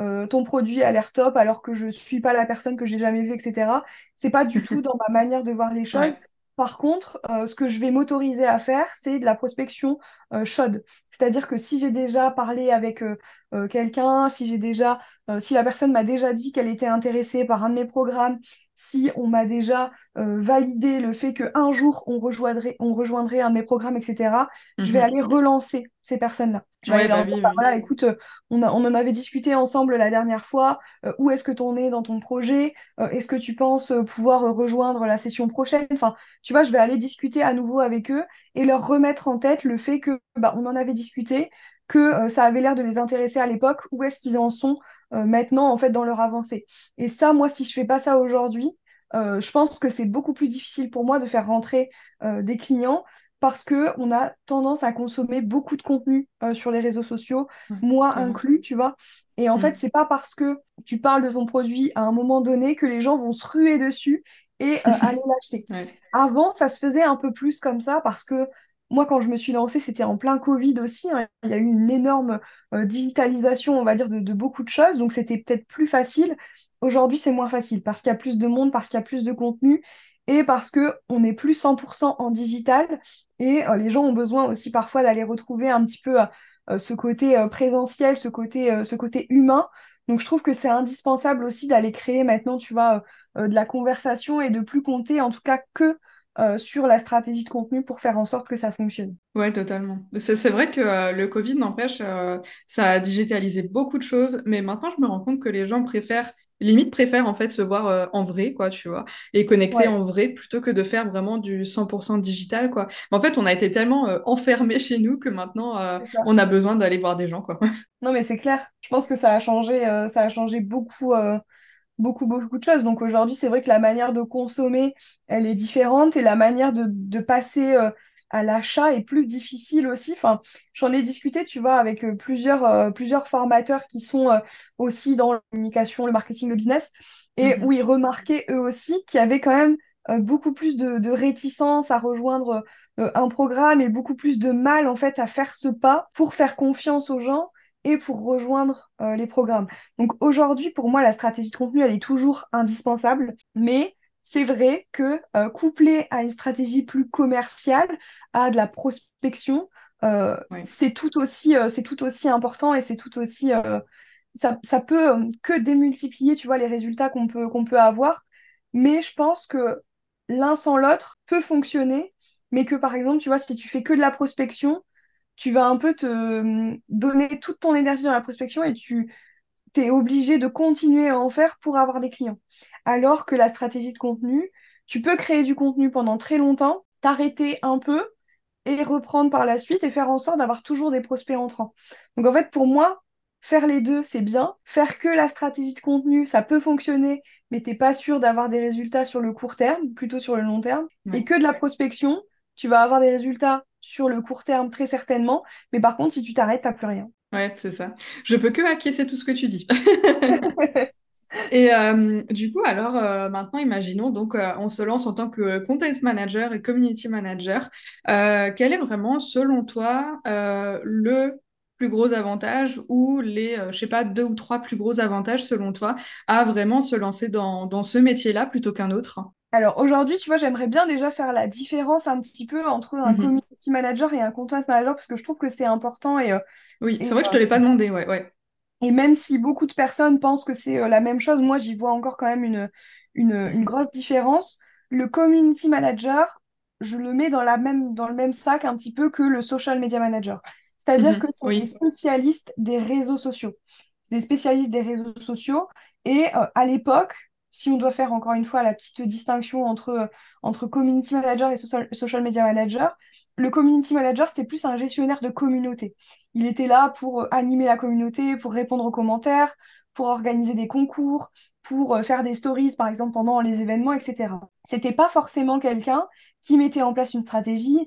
euh, ton produit a l'air top alors que je suis pas la personne que j'ai jamais vue, etc. C'est pas du tout dans ma manière de voir les choses. Par contre, euh, ce que je vais m'autoriser à faire, c'est de la prospection euh, chaude. C'est-à-dire que si j'ai déjà parlé avec euh, quelqu'un, si j'ai déjà, si la personne m'a déjà dit qu'elle était intéressée par un de mes programmes, si on m'a déjà euh, validé le fait qu'un jour on rejoindrait, on rejoindrait un de mes programmes, etc., je vais mhm. aller relancer ces personnes-là. Je vais aller bah voilà, écoute, euh, on, on, en avait discuté ensemble la dernière fois, euh, où est-ce que tu en es dans ton projet Est-ce que tu penses pouvoir rejoindre la session prochaine? Enfin, tu vois, je vais aller discuter à nouveau avec eux et leur remettre en tête le fait que bah, on en avait discuté, que ça avait l'air de les intéresser à l'époque, où est-ce qu'ils en sont maintenant en fait dans leur avancée. Et ça, moi, si je fais pas ça aujourd'hui, euh, je pense que c'est beaucoup plus difficile pour moi de faire rentrer euh, des clients parce que on a tendance à consommer beaucoup de contenu sur les réseaux sociaux, moi inclus, tu vois. Et en mm. fait, c'est pas parce que tu parles de ton produit à un moment donné que les gens vont se ruer dessus et aller l'acheter. Avant, ça se faisait un peu plus comme ça parce que moi, quand je me suis lancée, c'était en plein Covid aussi. Hein. Il y a eu une énorme euh, digitalisation, on va dire, de, beaucoup de choses. Donc, c'était peut-être plus facile. aujourd'hui c'est moins facile parce qu'il y a plus de monde, parce qu'il y a plus de contenu et parce que on n'est plus 100% en digital et euh, les gens ont besoin aussi parfois d'aller retrouver un petit peu euh, ce côté présentiel, ce côté, ce côté humain. Donc je trouve que c'est indispensable aussi d'aller créer maintenant, tu vois, de la conversation et de plus compter en tout cas que sur la stratégie de contenu pour faire en sorte que ça fonctionne. Ouais, totalement. C'est vrai que le Covid, n'empêche, ça a digitalisé beaucoup de choses, mais maintenant je me rends compte que les gens préfèrent limite préfère en fait se voir euh, en vrai, quoi, tu vois, et connecter en vrai plutôt que de faire vraiment du 100% digital, quoi. En fait, on a été tellement euh, enfermés chez nous que maintenant, euh, on a besoin d'aller voir des gens, quoi. Non, mais c'est clair. Je pense que ça a changé, ça a changé beaucoup, beaucoup, beaucoup de choses. Donc aujourd'hui, c'est vrai que la manière de consommer, elle est différente et la manière de, de passer à l'achat est plus difficile aussi. Enfin, j'en ai discuté, tu vois, avec euh, plusieurs, euh, plusieurs formateurs qui sont euh, aussi dans la communication, le marketing, le business, et mhm. où ils remarquaient eux aussi qu'il y avait quand même beaucoup plus de, de, réticence à rejoindre un programme et beaucoup plus de mal en fait à faire ce pas pour faire confiance aux gens et pour rejoindre les programmes. Donc aujourd'hui, pour moi, la stratégie de contenu, elle est toujours indispensable, mais c'est vrai que euh, couplé à une stratégie plus commerciale, à de la prospection, euh, c'est tout aussi euh, c'est tout aussi important et c'est tout aussi ça, ça peut que démultiplier tu vois les résultats qu'on peut qu'on peut avoir mais je pense que l'un sans l'autre peut fonctionner mais que par exemple tu vois si tu fais que de la prospection tu vas un peu te donner toute ton énergie dans la prospection et tu es obligé de continuer à en faire pour avoir des clients alors que la stratégie de contenu, tu peux créer du contenu pendant très longtemps, t'arrêter un peu et reprendre par la suite et faire en sorte d'avoir toujours des prospects entrants. Donc en fait, pour moi, faire les deux, c'est bien. Faire que la stratégie de contenu, ça peut fonctionner, mais t'es pas sûr d'avoir des résultats sur le court terme, plutôt sur le long terme. Et que de la prospection, tu vas avoir des résultats sur le court terme très certainement, mais par contre, si tu t'arrêtes, t'as plus rien. Ouais, c'est ça. Je peux que acquiescer tout ce que tu dis. Et euh, du coup, alors euh, maintenant, imaginons, donc euh, on se lance en tant que content manager et community manager. quel est vraiment, selon toi, le plus gros avantage ou les, je sais pas, deux ou trois plus gros avantages, selon toi, à vraiment se lancer dans, dans ce métier-là plutôt qu'un autre? Alors aujourd'hui, tu vois, j'aimerais bien déjà faire la différence un petit peu entre un mhm. community manager et un content manager parce que je trouve que c'est important. Et, oui, c'est vrai que je te l'ai pas demandé, ouais, ouais. Et même si beaucoup de personnes pensent que c'est euh, la même chose, moi j'y vois encore quand même une, une, grosse différence. Le community manager, je le mets dans, la même, dans le même sac un petit peu que le social media manager. C'est-à-dire mhm, que c'est des spécialistes des réseaux sociaux. Des spécialistes des réseaux sociaux. Et euh, à l'époque, si on doit faire encore une fois la petite distinction entre, euh, entre community manager et social, media manager, le community manager, c'est plus un gestionnaire de communauté. Il était là pour euh, animer la communauté, pour répondre aux commentaires, pour organiser des concours, pour euh, faire des stories, par exemple, pendant les événements, etc. C'était pas forcément quelqu'un qui mettait en place une stratégie,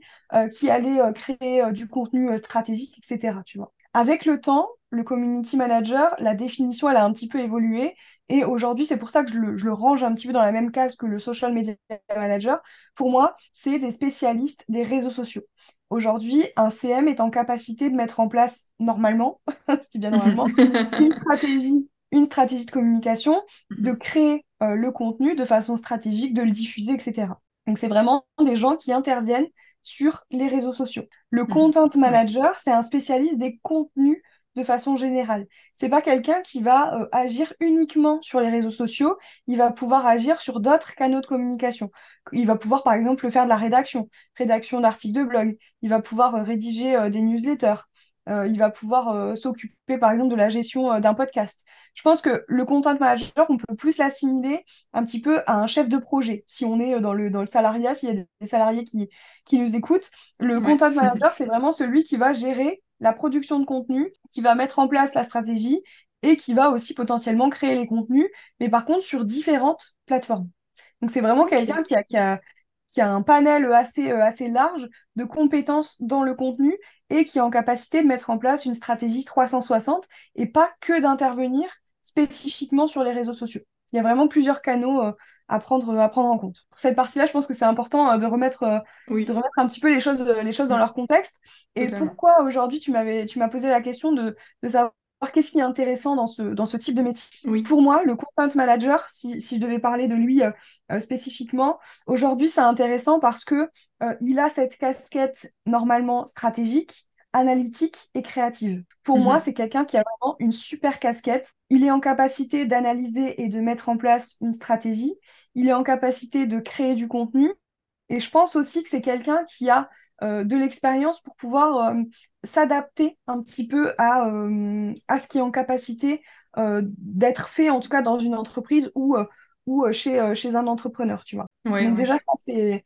qui allait créer du contenu stratégique, etc. Tu vois. Avec le temps, le community manager, la définition, elle a un petit peu évolué. Et aujourd'hui, c'est pour ça que je le, range un petit peu dans la même case que le social media manager. Pour moi, c'est des spécialistes des réseaux sociaux. Aujourd'hui, un CM est en capacité de mettre en place, normalement, je dis bien normalement, une stratégie, une stratégie de communication, de mhm. créer euh, le contenu de façon stratégique, de le diffuser, etc. Donc, c'est vraiment des gens qui interviennent sur les réseaux sociaux. Le mhm. content manager, c'est un spécialiste des contenus de façon générale. C'est pas quelqu'un qui va euh, agir uniquement sur les réseaux sociaux, il va pouvoir agir sur d'autres canaux de communication. Il va pouvoir par exemple faire de la rédaction, rédaction d'articles de blog, il va pouvoir euh, rédiger euh, des newsletters, il va pouvoir s'occuper par exemple de la gestion d'un podcast. Je pense que le content manager, on peut plus l'assimiler un petit peu à un chef de projet. Si on est dans le, dans le salariat, s'il y a des salariés qui, qui nous écoutent, le content manager, c'est vraiment celui qui va gérer la production de contenu, qui va mettre en place la stratégie et qui va aussi potentiellement créer les contenus, mais par contre sur différentes plateformes. Donc c'est vraiment quelqu'un qui a, qui, a, qui a, un panel assez, euh, assez large de compétences dans le contenu et qui est en capacité de mettre en place une stratégie 360 et pas que d'intervenir spécifiquement sur les réseaux sociaux. Il y a vraiment plusieurs canaux euh, à, prendre, à prendre en compte. Pour cette partie-là, je pense que c'est important euh, de, remettre, euh, de remettre un petit peu les choses, les choses dans leur contexte. Et pourquoi aujourd'hui, tu m'avais, tu m'as posé la question de, de savoir qu'est-ce qui est intéressant dans ce, dans ce type de métier? Pour moi, le content manager, si, si je devais parler de lui euh, euh, spécifiquement, aujourd'hui, c'est intéressant parce que euh, il a cette casquette normalement stratégique, analytique et créative. Pour moi, mhm. c'est quelqu'un qui a vraiment une super casquette. Il est en capacité d'analyser et de mettre en place une stratégie. Il est en capacité de créer du contenu. Et je pense aussi que c'est quelqu'un qui a euh, de l'expérience pour pouvoir euh, s'adapter un petit peu à, euh, à ce qui est en capacité d'être fait, en tout cas dans une entreprise ou, ou chez, chez un entrepreneur, tu vois. Donc déjà, ça, c'est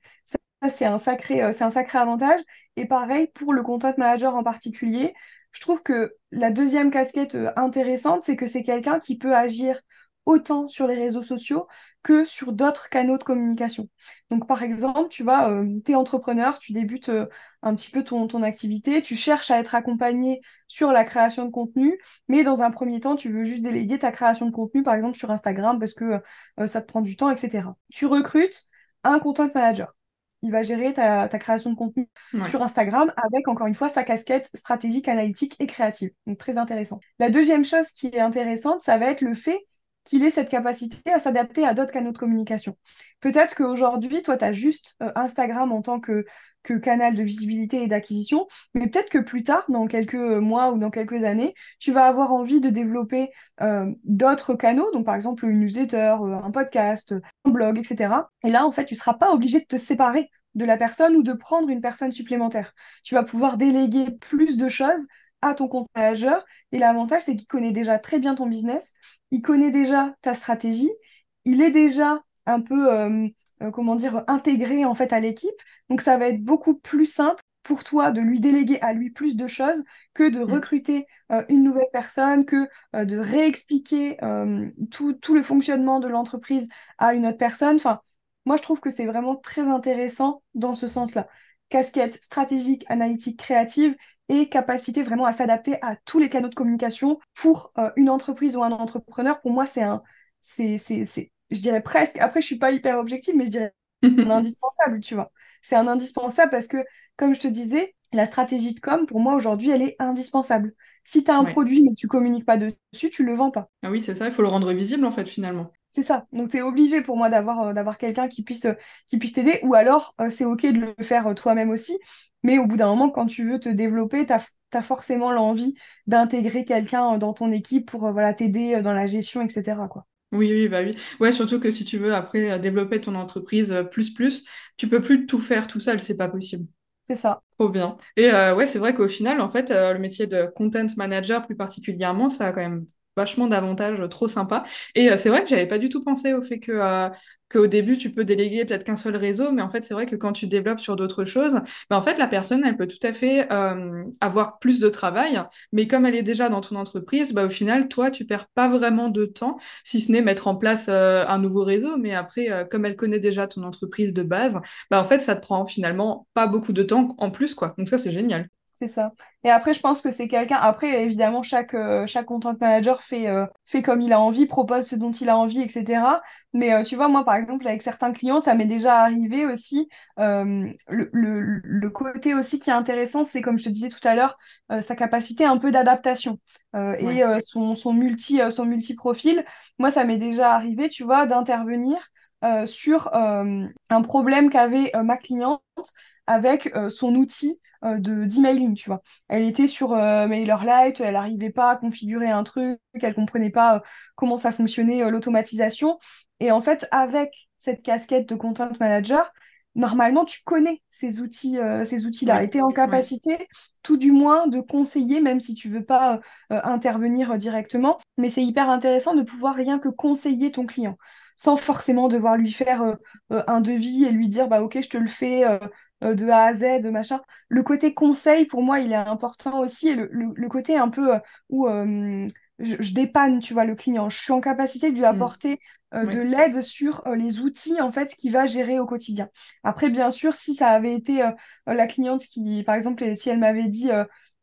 c'est un sacré, c'est un sacré avantage. Et pareil pour le content manager en particulier. Je trouve que la deuxième casquette intéressante, c'est que c'est quelqu'un qui peut agir autant sur les réseaux sociaux que sur d'autres canaux de communication. Donc, par exemple, tu vois, euh, tu es entrepreneur, tu débutes euh, un petit peu ton, activité, tu cherches à être accompagné sur la création de contenu, mais dans un premier temps, tu veux juste déléguer ta création de contenu, par exemple, sur Instagram, parce que euh, ça te prend du temps, etc. Tu recrutes un content manager. Il va gérer ta, création de contenu sur Instagram avec, encore une fois, sa casquette stratégique, analytique et créative. Donc, très intéressant. La deuxième chose qui est intéressante, ça va être le fait qu'il ait cette capacité à s'adapter à d'autres canaux de communication. Peut-être qu'aujourd'hui, toi, tu as juste euh, Instagram en tant que, que canal de visibilité et d'acquisition, mais peut-être que plus tard, dans quelques mois ou dans quelques années, tu vas avoir envie de développer euh, d'autres canaux, donc par exemple une newsletter, euh, un podcast, un blog, etc. Et là, en fait, tu ne seras pas obligé de te séparer de la personne ou de prendre une personne supplémentaire. Tu vas pouvoir déléguer plus de choses à ton compte manager. Et l'avantage, c'est qu'il connaît déjà très bien ton business, il connaît déjà ta stratégie, il est déjà un peu, euh, euh, comment dire, intégré en fait à l'équipe. Donc ça va être beaucoup plus simple pour toi de lui déléguer à lui plus de choses que de mm. recruter euh, une nouvelle personne, que de réexpliquer tout, tout, le fonctionnement de l'entreprise à une autre personne. Enfin, moi, je trouve que c'est vraiment très intéressant dans ce sens-là. Casquette stratégique, analytique, créative et capacité vraiment à s'adapter à tous les canaux de communication pour euh, une entreprise ou un entrepreneur. Pour moi, c'est un, c'est, c'est, c'est, je dirais presque, après, je suis pas hyper objective, mais je dirais un indispensable, tu vois. C'est un indispensable parce que, comme je te disais, la stratégie de com, pour moi, aujourd'hui, elle est indispensable. Si tu as un produit mais tu communiques pas dessus, tu le vends pas. Ah oui, c'est ça, il faut le rendre visible, en fait, finalement. C'est ça. Donc, tu es obligé pour moi d'avoir euh, d'avoir quelqu'un qui puisse, euh, qui puisse t'aider, ou alors c'est OK de le faire toi-même aussi. Mais au bout d'un moment, quand tu veux te développer, tu as, forcément l'envie d'intégrer quelqu'un dans ton équipe pour euh, voilà, t'aider euh, dans la gestion, etc. Quoi. Oui, oui, bah oui. Ouais, surtout que si tu veux après euh, développer ton entreprise plus plus, tu peux plus tout faire tout seul, c'est pas possible. C'est ça. Trop bien. Et ouais, c'est vrai qu'au final, en fait, le métier de content manager plus particulièrement, ça a quand même vachement d'avantages trop sympas. Et c'est vrai que j'avais pas du tout pensé au fait que qu'au début, tu peux déléguer peut-être qu'un seul réseau, mais en fait, c'est vrai que quand tu développes sur d'autres choses, ben, en fait, la personne, elle peut tout à fait euh, avoir plus de travail, mais comme elle est déjà dans ton entreprise, ben, au final, toi, tu perds pas vraiment de temps, si ce n'est mettre en place euh, un nouveau réseau, mais après, euh, comme elle connaît déjà ton entreprise de base, ben, en fait, ça te prend finalement pas beaucoup de temps en plus, quoi. Donc ça, c'est génial. C'est ça. Et après, je pense que c'est quelqu'un. Après, évidemment, chaque, euh, chaque content manager fait, euh, fait comme il a envie, propose ce dont il a envie, etc. Mais euh, tu vois, moi, par exemple, avec certains clients, ça m'est déjà arrivé aussi. Le, le, le, côté aussi qui est intéressant, c'est comme je te disais tout à l'heure, sa capacité un peu d'adaptation et son, son, multi, son multi-profil. Moi, ça m'est déjà arrivé, tu vois, d'intervenir sur un problème qu'avait ma cliente avec son outil euh, de d'emailing, tu vois. Elle était sur euh, MailerLite, elle n'arrivait pas à configurer un truc, elle comprenait pas euh, comment ça fonctionnait l'automatisation. Et en fait, avec cette casquette de content manager, normalement, tu connais ces outils, ces outils-là. et tu es en capacité, tout du moins, de conseiller, même si tu veux pas intervenir directement. Mais c'est hyper intéressant de pouvoir rien que conseiller ton client sans forcément devoir lui faire un devis et lui dire bah ok je te le fais euh, de A à Z, de machin. Le côté conseil, pour moi, il est important aussi. Et le, côté un peu euh, où euh, je, dépanne, tu vois, le client. Je suis en capacité de lui mm. apporter de l'aide sur les outils, en fait, qu'il va gérer au quotidien. Après, bien sûr, si ça avait été la cliente qui, par exemple, si elle m'avait dit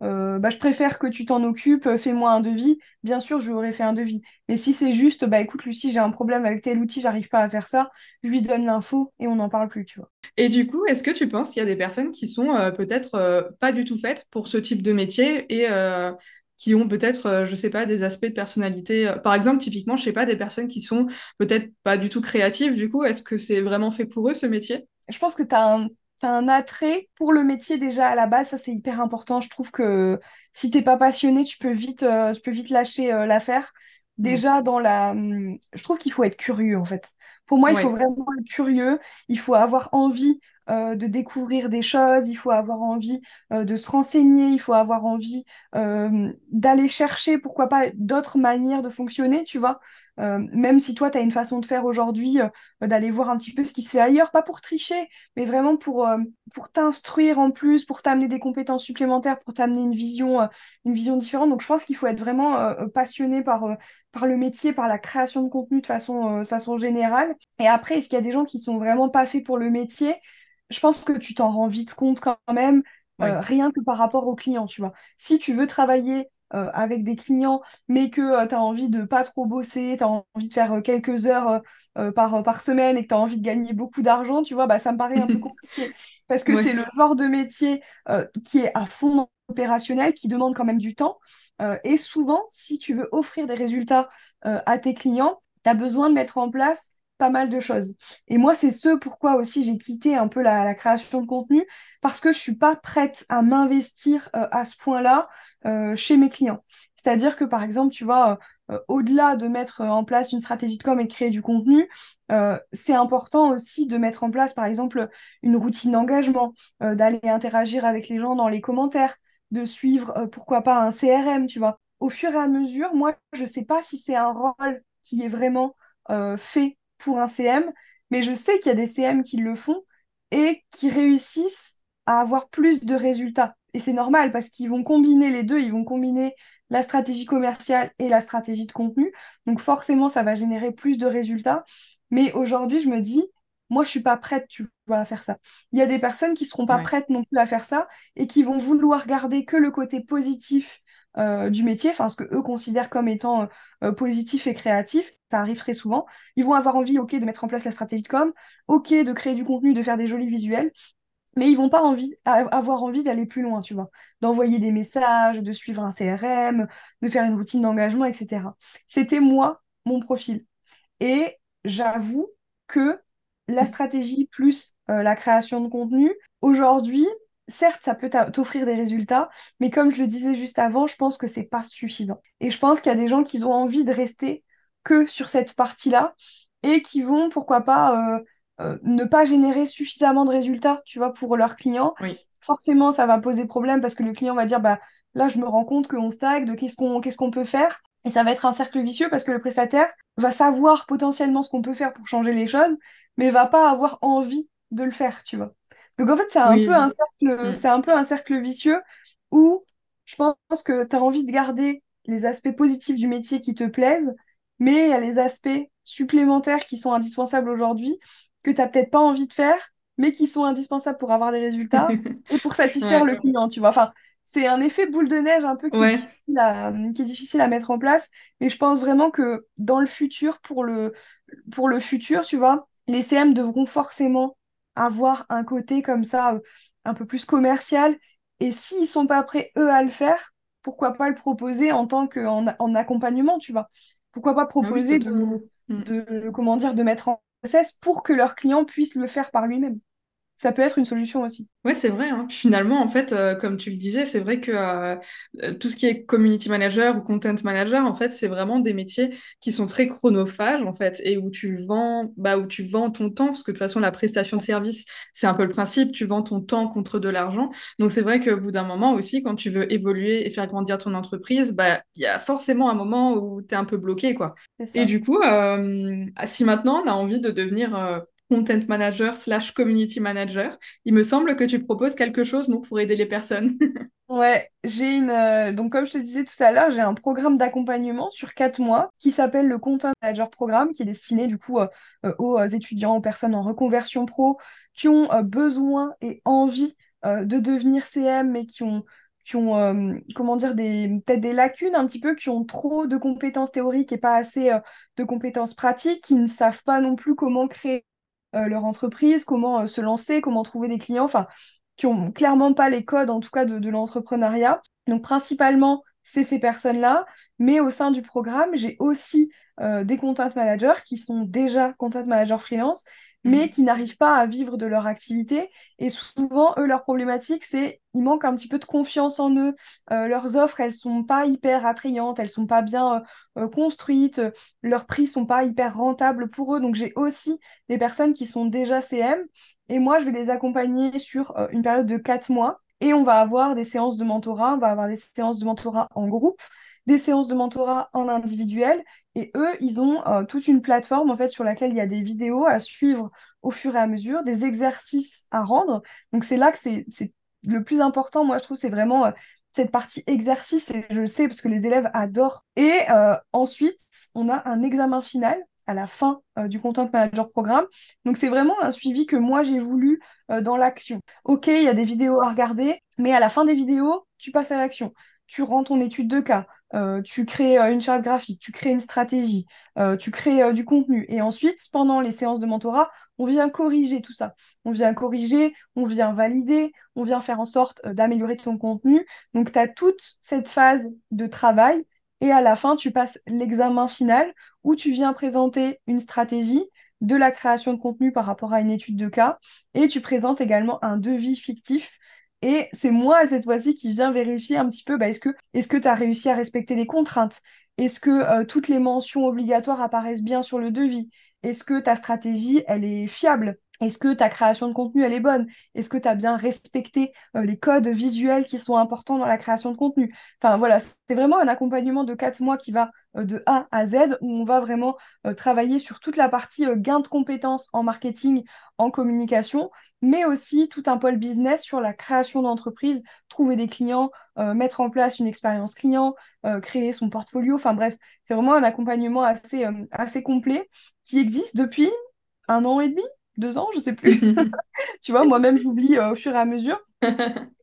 euh, bah, je préfère que tu t'en occupes, euh, fais-moi un devis. Bien sûr, je lui aurais fait un devis. Mais si c'est juste, bah écoute, Lucie, j'ai un problème avec tel outil, j'arrive pas à faire ça, je lui donne l'info et on n'en parle plus, tu vois. Et du coup, est-ce que tu penses qu'il y a des personnes qui sont euh, peut-être pas du tout faites pour ce type de métier et qui ont peut-être, je sais pas, des aspects de personnalité. Par exemple, typiquement, je sais pas, des personnes qui sont peut-être pas du tout créatives, du coup, est-ce que c'est vraiment fait pour eux ce métier? Je pense que tu as un T'as un attrait pour le métier déjà à la base, ça c'est hyper important. Je trouve que si t'es pas passionné, tu peux vite, tu peux vite lâcher l'affaire. Mm. Déjà dans la, hum, je trouve qu'il faut être curieux en fait. Pour moi, il faut vraiment être curieux. Il faut avoir envie euh, de découvrir des choses. Il faut avoir envie euh, de se renseigner. Il faut avoir envie euh, d'aller chercher, pourquoi pas, d'autres manières de fonctionner, tu vois. Euh, même si toi, tu as une façon de faire aujourd'hui, euh, d'aller voir un petit peu ce qui se fait ailleurs, pas pour tricher, mais vraiment pour, euh, pour t'instruire en plus, pour t'amener des compétences supplémentaires, pour t'amener une vision, une vision différente. Donc, je pense qu'il faut être vraiment passionné par, par le métier, par la création de contenu de façon, de façon générale. Et après, est-ce qu'il y a des gens qui sont vraiment pas faits pour le métier? Je pense que tu t'en rends vite compte quand même, Ouais. rien que par rapport aux clients, tu vois. Si tu veux travailler euh, avec des clients, mais que tu as envie de pas trop bosser, tu as envie de faire euh, quelques heures euh, euh, par, par semaine et que tu as envie de gagner beaucoup d'argent, tu vois, bah, ça me paraît un peu compliqué. Parce que c'est le genre de métier euh, qui est à fond opérationnel, qui demande quand même du temps. Euh, et souvent, si tu veux offrir des résultats euh, à tes clients, tu as besoin de mettre en place pas mal de choses. Et moi, c'est ce pourquoi aussi j'ai quitté un peu la, création de contenu, parce que je suis pas prête à m'investir euh, à ce point-là euh, chez mes clients. C'est-à-dire que, par exemple, tu vois, euh, au-delà de mettre en place une stratégie de com et de créer du contenu, c'est important aussi de mettre en place, par exemple, une routine d'engagement, d'aller interagir avec les gens dans les commentaires, de suivre, pourquoi pas, un CRM, tu vois. Au fur et à mesure, moi, je sais pas si c'est un rôle qui est vraiment fait pour un CM, mais je sais qu'il y a des CM qui le font et qui réussissent à avoir plus de résultats. Et c'est normal parce qu'ils vont combiner les deux, ils vont combiner la stratégie commerciale et la stratégie de contenu. Donc forcément, ça va générer plus de résultats. Mais aujourd'hui, je me dis, moi, je suis pas prête, tu vois, à faire ça. Il y a des personnes qui seront pas Ouais. prêtes non plus à faire ça et qui vont vouloir garder que le côté positif euh, du métier, enfin ce que eux considèrent comme étant euh, positif et créatif, ça arrive très souvent. Ils vont avoir envie, ok, de mettre en place la stratégie de com, ok, de créer du contenu, de faire des jolis visuels, mais ils vont pas envie, avoir envie d'aller plus loin, tu vois, d'envoyer des messages, de suivre un CRM, de faire une routine d'engagement, etc. C'était moi, mon profil. Et j'avoue que la stratégie plus euh, la création de contenu, aujourd'hui, certes, ça peut t'offrir des résultats, mais comme je le disais juste avant, je pense que c'est pas suffisant. Et je pense qu'il y a des gens qui ont envie de rester que sur cette partie-là et qui vont, pourquoi pas, euh, euh, ne pas générer suffisamment de résultats, tu vois, pour leurs clients. Oui. Forcément, ça va poser problème parce que le client va dire, bah là, je me rends compte qu'on stagne, qu'est-ce qu'on qu'est-ce qu'on peut faire? Et ça va être un cercle vicieux parce que le prestataire va savoir potentiellement ce qu'on peut faire pour changer les choses, mais va pas avoir envie de le faire, tu vois. Donc en fait, c'est un peu un cercle, Mm. c'est un peu un cercle vicieux où je pense que tu as envie de garder les aspects positifs du métier qui te plaisent, mais il y a les aspects supplémentaires qui sont indispensables aujourd'hui, que tu n'as peut-être pas envie de faire, mais qui sont indispensables pour avoir des résultats et pour satisfaire Ouais. le client, tu vois. Enfin, c'est un effet boule de neige un peu qui est Ouais. difficile à, qui est difficile à mettre en place, mais je pense vraiment que dans le futur, pour le, pour le futur, tu vois, les CM devront forcément avoir un côté comme ça, euh, un peu plus commercial, et s'ils sont pas prêts, eux, à le faire, pourquoi pas le proposer en tant que, en, en accompagnement, tu vois. Pourquoi pas Ah oui, proposer de, totalement. Mm. de, comment dire, de mettre en process pour que leur client puisse le faire par lui-même. Ça peut être une solution aussi. Ouais, c'est vrai. hein. Finalement, en fait, euh, comme tu le disais, c'est vrai que euh, euh, tout ce qui est community manager ou content manager, en fait, c'est vraiment des métiers qui sont très chronophages, en fait, et où tu vends, bah, où tu vends ton temps, parce que de toute façon, la prestation de service, c'est un peu le principe, tu vends ton temps contre de l'argent. Donc, c'est vrai qu'au bout d'un moment aussi, quand tu veux évoluer et faire grandir ton entreprise, bah, il y a forcément un moment où tu es un peu bloqué, quoi. Et du coup, euh, si maintenant on a envie de devenir content manager slash community manager, il me semble que tu proposes quelque chose, pour aider les personnes. Ouais, j'ai une. euh, donc, comme je te disais tout à l'heure, j'ai un programme d'accompagnement sur quatre mois qui s'appelle le Content Manager Programme, qui est destiné du coup euh, euh, aux étudiants, aux personnes en reconversion pro qui ont besoin et envie de devenir CM, mais qui ont, qui ont comment dire, des, peut-être des lacunes un petit peu, qui ont trop de compétences théoriques et pas assez de compétences pratiques, qui ne savent pas non plus comment créer leur entreprise, comment euh, se lancer, comment trouver des clients. Enfin, qui ont clairement pas les codes, en tout cas, de, l'entrepreneuriat. Donc, principalement, c'est ces personnes-là. Mais au sein du programme, j'ai aussi des content managers qui sont déjà content managers freelance mais mm. qui n'arrivent pas à vivre de leur activité. Et souvent, eux, leur problématique, c'est il manque un petit peu de confiance en eux. Euh, leurs offres, elles sont pas hyper attrayantes, elles sont pas bien euh, euh, construites, leurs prix sont pas hyper rentables pour eux. Donc, j'ai aussi des personnes qui sont déjà CM et moi, je vais les accompagner sur une période de quatre mois. Et on va avoir des séances de mentorat, on va avoir des séances de mentorat en groupe, des séances de mentorat en individuel et eux, ils ont euh, toute une plateforme en fait sur laquelle il y a des vidéos à suivre au fur et à mesure, des exercices à rendre. Donc c'est là que c'est le plus important, moi je trouve, c'est vraiment euh, cette partie exercice, et je le sais parce que les élèves adorent. Et euh, ensuite, on a un examen final à la fin du Content Manager Programme. Donc c'est vraiment un suivi que moi j'ai voulu dans l'action. Ok, il y a des vidéos à regarder, mais à la fin des vidéos, tu passes à l'action. Tu rends ton étude de cas, euh, tu crées euh, une charte graphique, tu crées une stratégie, euh, tu crées du contenu. Et ensuite, pendant les séances de mentorat, on vient corriger tout ça. On vient corriger, on vient valider, on vient faire en sorte d'améliorer ton contenu. Donc, tu as toute cette phase de travail. Et à la fin, tu passes l'examen final où tu viens présenter une stratégie de la création de contenu par rapport à une étude de cas. Et tu présentes également un devis fictif et c'est moi, cette fois-ci, qui viens vérifier un petit peu, bah, est-ce que que tu as réussi à respecter les contraintes? Est-ce que euh, toutes les mentions obligatoires apparaissent bien sur le devis? Est-ce que ta stratégie, elle est fiable? Est-ce que ta création de contenu, elle est bonne? Est-ce que tu as bien respecté euh, les codes visuels qui sont importants dans la création de contenu? Enfin voilà, c'est vraiment un accompagnement de quatre mois qui va euh, de A à Z, où on va vraiment travailler sur toute la partie gain de compétences en marketing, en communication, mais aussi tout un pôle business sur la création d'entreprise, trouver des clients, mettre en place une expérience client, créer son portfolio. Enfin bref, c'est vraiment un accompagnement assez, assez complet qui existe depuis un an et demi, deux ans, je sais plus. tu vois, moi-même, j'oublie euh, au fur et à mesure.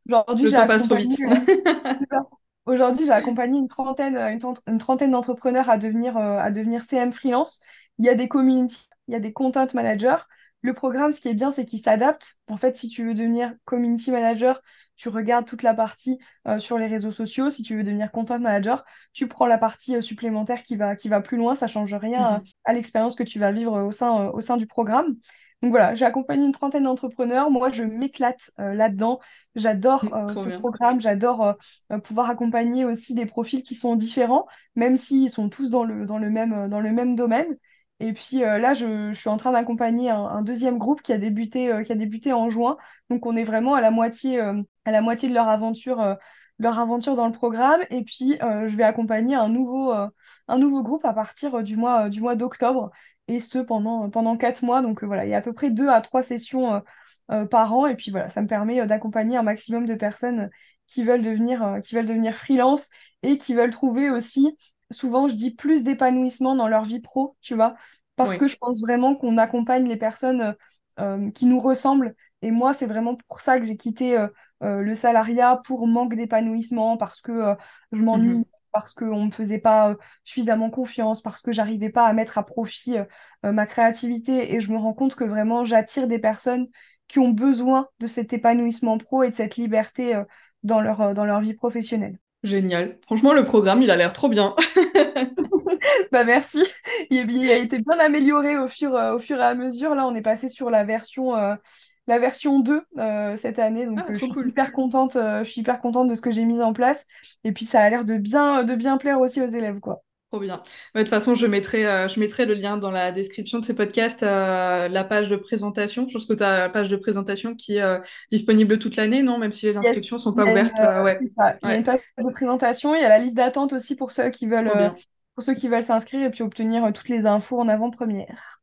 Aujourd'hui, j'ai accompagné, euh, Aujourd'hui, j'ai accompagné une trentaine, euh, une, trentaine d'entrepreneurs à devenir, à devenir CM freelance. Il y a des community, il y a des content managers. Le programme, ce qui est bien, c'est qu'il s'adapte. En fait, si tu veux devenir community manager, tu regardes toute la partie sur les réseaux sociaux. Si tu veux devenir content manager, tu prends la partie supplémentaire qui va, qui va plus loin. Ça change rien mm-hmm. à, l'expérience que tu vas vivre au sein, au sein du programme. Donc voilà, j'ai accompagné une trentaine d'entrepreneurs. Moi, je m'éclate euh, là-dedans. J'adore euh, ce programme. J'adore euh, pouvoir accompagner aussi des profils qui sont différents, même s'ils sont tous dans le, dans le, même, dans le même domaine. Et puis là, je, suis en train d'accompagner un, deuxième groupe qui a débuté, qui a débuté en juin. Donc on est vraiment à la moitié, à la moitié de leur aventure leur aventure dans le programme. Et puis, je vais accompagner un nouveau, un nouveau groupe à partir du mois, du mois d'octobre et ce pendant, pendant quatre mois. Donc euh, voilà, il y a à peu près deux à trois sessions euh, euh, par an. Et puis voilà, ça me permet d'accompagner un maximum de personnes qui veulent devenir, qui veulent devenir freelance et qui veulent trouver aussi, souvent je dis, plus d'épanouissement dans leur vie pro, tu vois, parce que je pense vraiment qu'on accompagne les personnes qui nous ressemblent. Et moi, c'est vraiment pour ça que j'ai quitté le salariat pour manque d'épanouissement, parce que je m'ennuie. Mmh parce qu'on ne me faisait pas euh, suffisamment confiance, parce que j'arrivais pas à mettre à profit euh, euh, ma créativité. Et je me rends compte que vraiment, j'attire des personnes qui ont besoin de cet épanouissement pro et de cette liberté dans, leur, dans leur vie professionnelle. Génial. Franchement, le programme, il a l'air trop bien. bah merci. Il, a été bien amélioré au fur, au fur et à mesure. Là, on est passé sur la version la version 2 euh, cette année. Donc, ah, euh, je suis hyper contente, euh, je suis hyper contente de ce que j'ai mis en place. Et puis, ça a l'air de bien, de bien plaire aussi aux élèves, quoi. Trop bien. de toute façon, je mettrai, je mettrai le lien dans la description de ce podcast, la page de présentation. Je pense que tu as la page de présentation qui est disponible toute l'année, non? Même si les inscriptions ne sont pas ouvertes. ouais. Il y a une page de présentation, il y a la liste d'attente aussi pour ceux qui veulent, pour ceux qui veulent s'inscrire et puis obtenir toutes les infos en avant-première.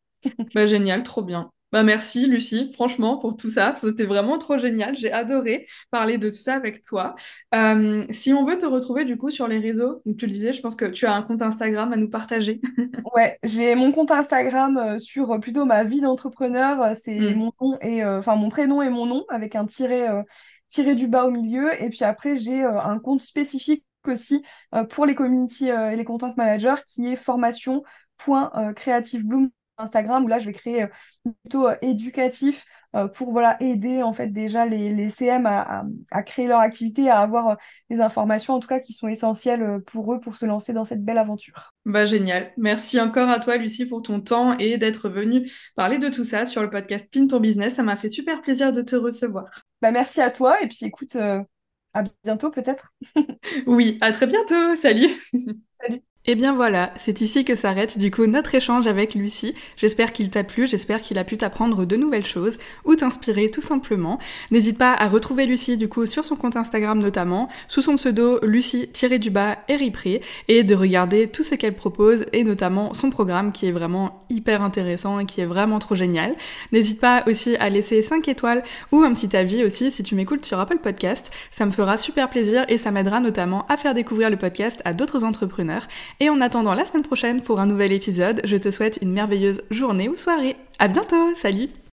bah, génial, trop bien. Bah merci Lucie, franchement, pour tout ça. C'était vraiment trop génial. J'ai adoré parler de tout ça avec toi. Euh, si on veut te retrouver du coup sur les réseaux, tu le disais, je pense que tu as un compte Instagram à nous partager. ouais, j'ai mon compte Instagram euh, sur euh, plutôt ma vie d'entrepreneur. C'est mm. mon nom et enfin mon prénom et mon nom avec un tiret, tiré du bas au milieu. Et puis après, j'ai un compte spécifique aussi pour les community et les content managers qui est formation.creativebloom Instagram où là, je vais créer plutôt éducatif pour voilà, aider en fait déjà les, les CM à, à, créer leur activité, à avoir des informations en tout cas qui sont essentielles pour eux pour se lancer dans cette belle aventure. Bah génial. Merci encore à toi Lucie pour ton temps et d'être venue parler de tout ça sur le podcast Pin ton business. Ça m'a fait super plaisir de te recevoir. Bah merci à toi et puis écoute, à bientôt peut-être. oui, à très bientôt. Salut. Salut. Et eh bien voilà, c'est ici que s'arrête du coup notre échange avec Lucie. J'espère qu'il t'a plu, j'espère qu'il a pu t'apprendre de nouvelles choses ou t'inspirer tout simplement. N'hésite pas à retrouver Lucie du coup sur son compte Instagram notamment, sous son pseudo Lucie-du-bas Eripré et de regarder tout ce qu'elle propose et notamment son programme qui est vraiment hyper intéressant et qui est vraiment trop génial. N'hésite pas aussi à laisser 5 étoiles ou un petit avis aussi si tu m'écoutes sur Apple Podcast. Ça me fera super plaisir et ça m'aidera notamment à faire découvrir le podcast à d'autres entrepreneurs. Et en attendant la semaine prochaine pour un nouvel épisode, je te souhaite une merveilleuse journée ou soirée. À bientôt, salut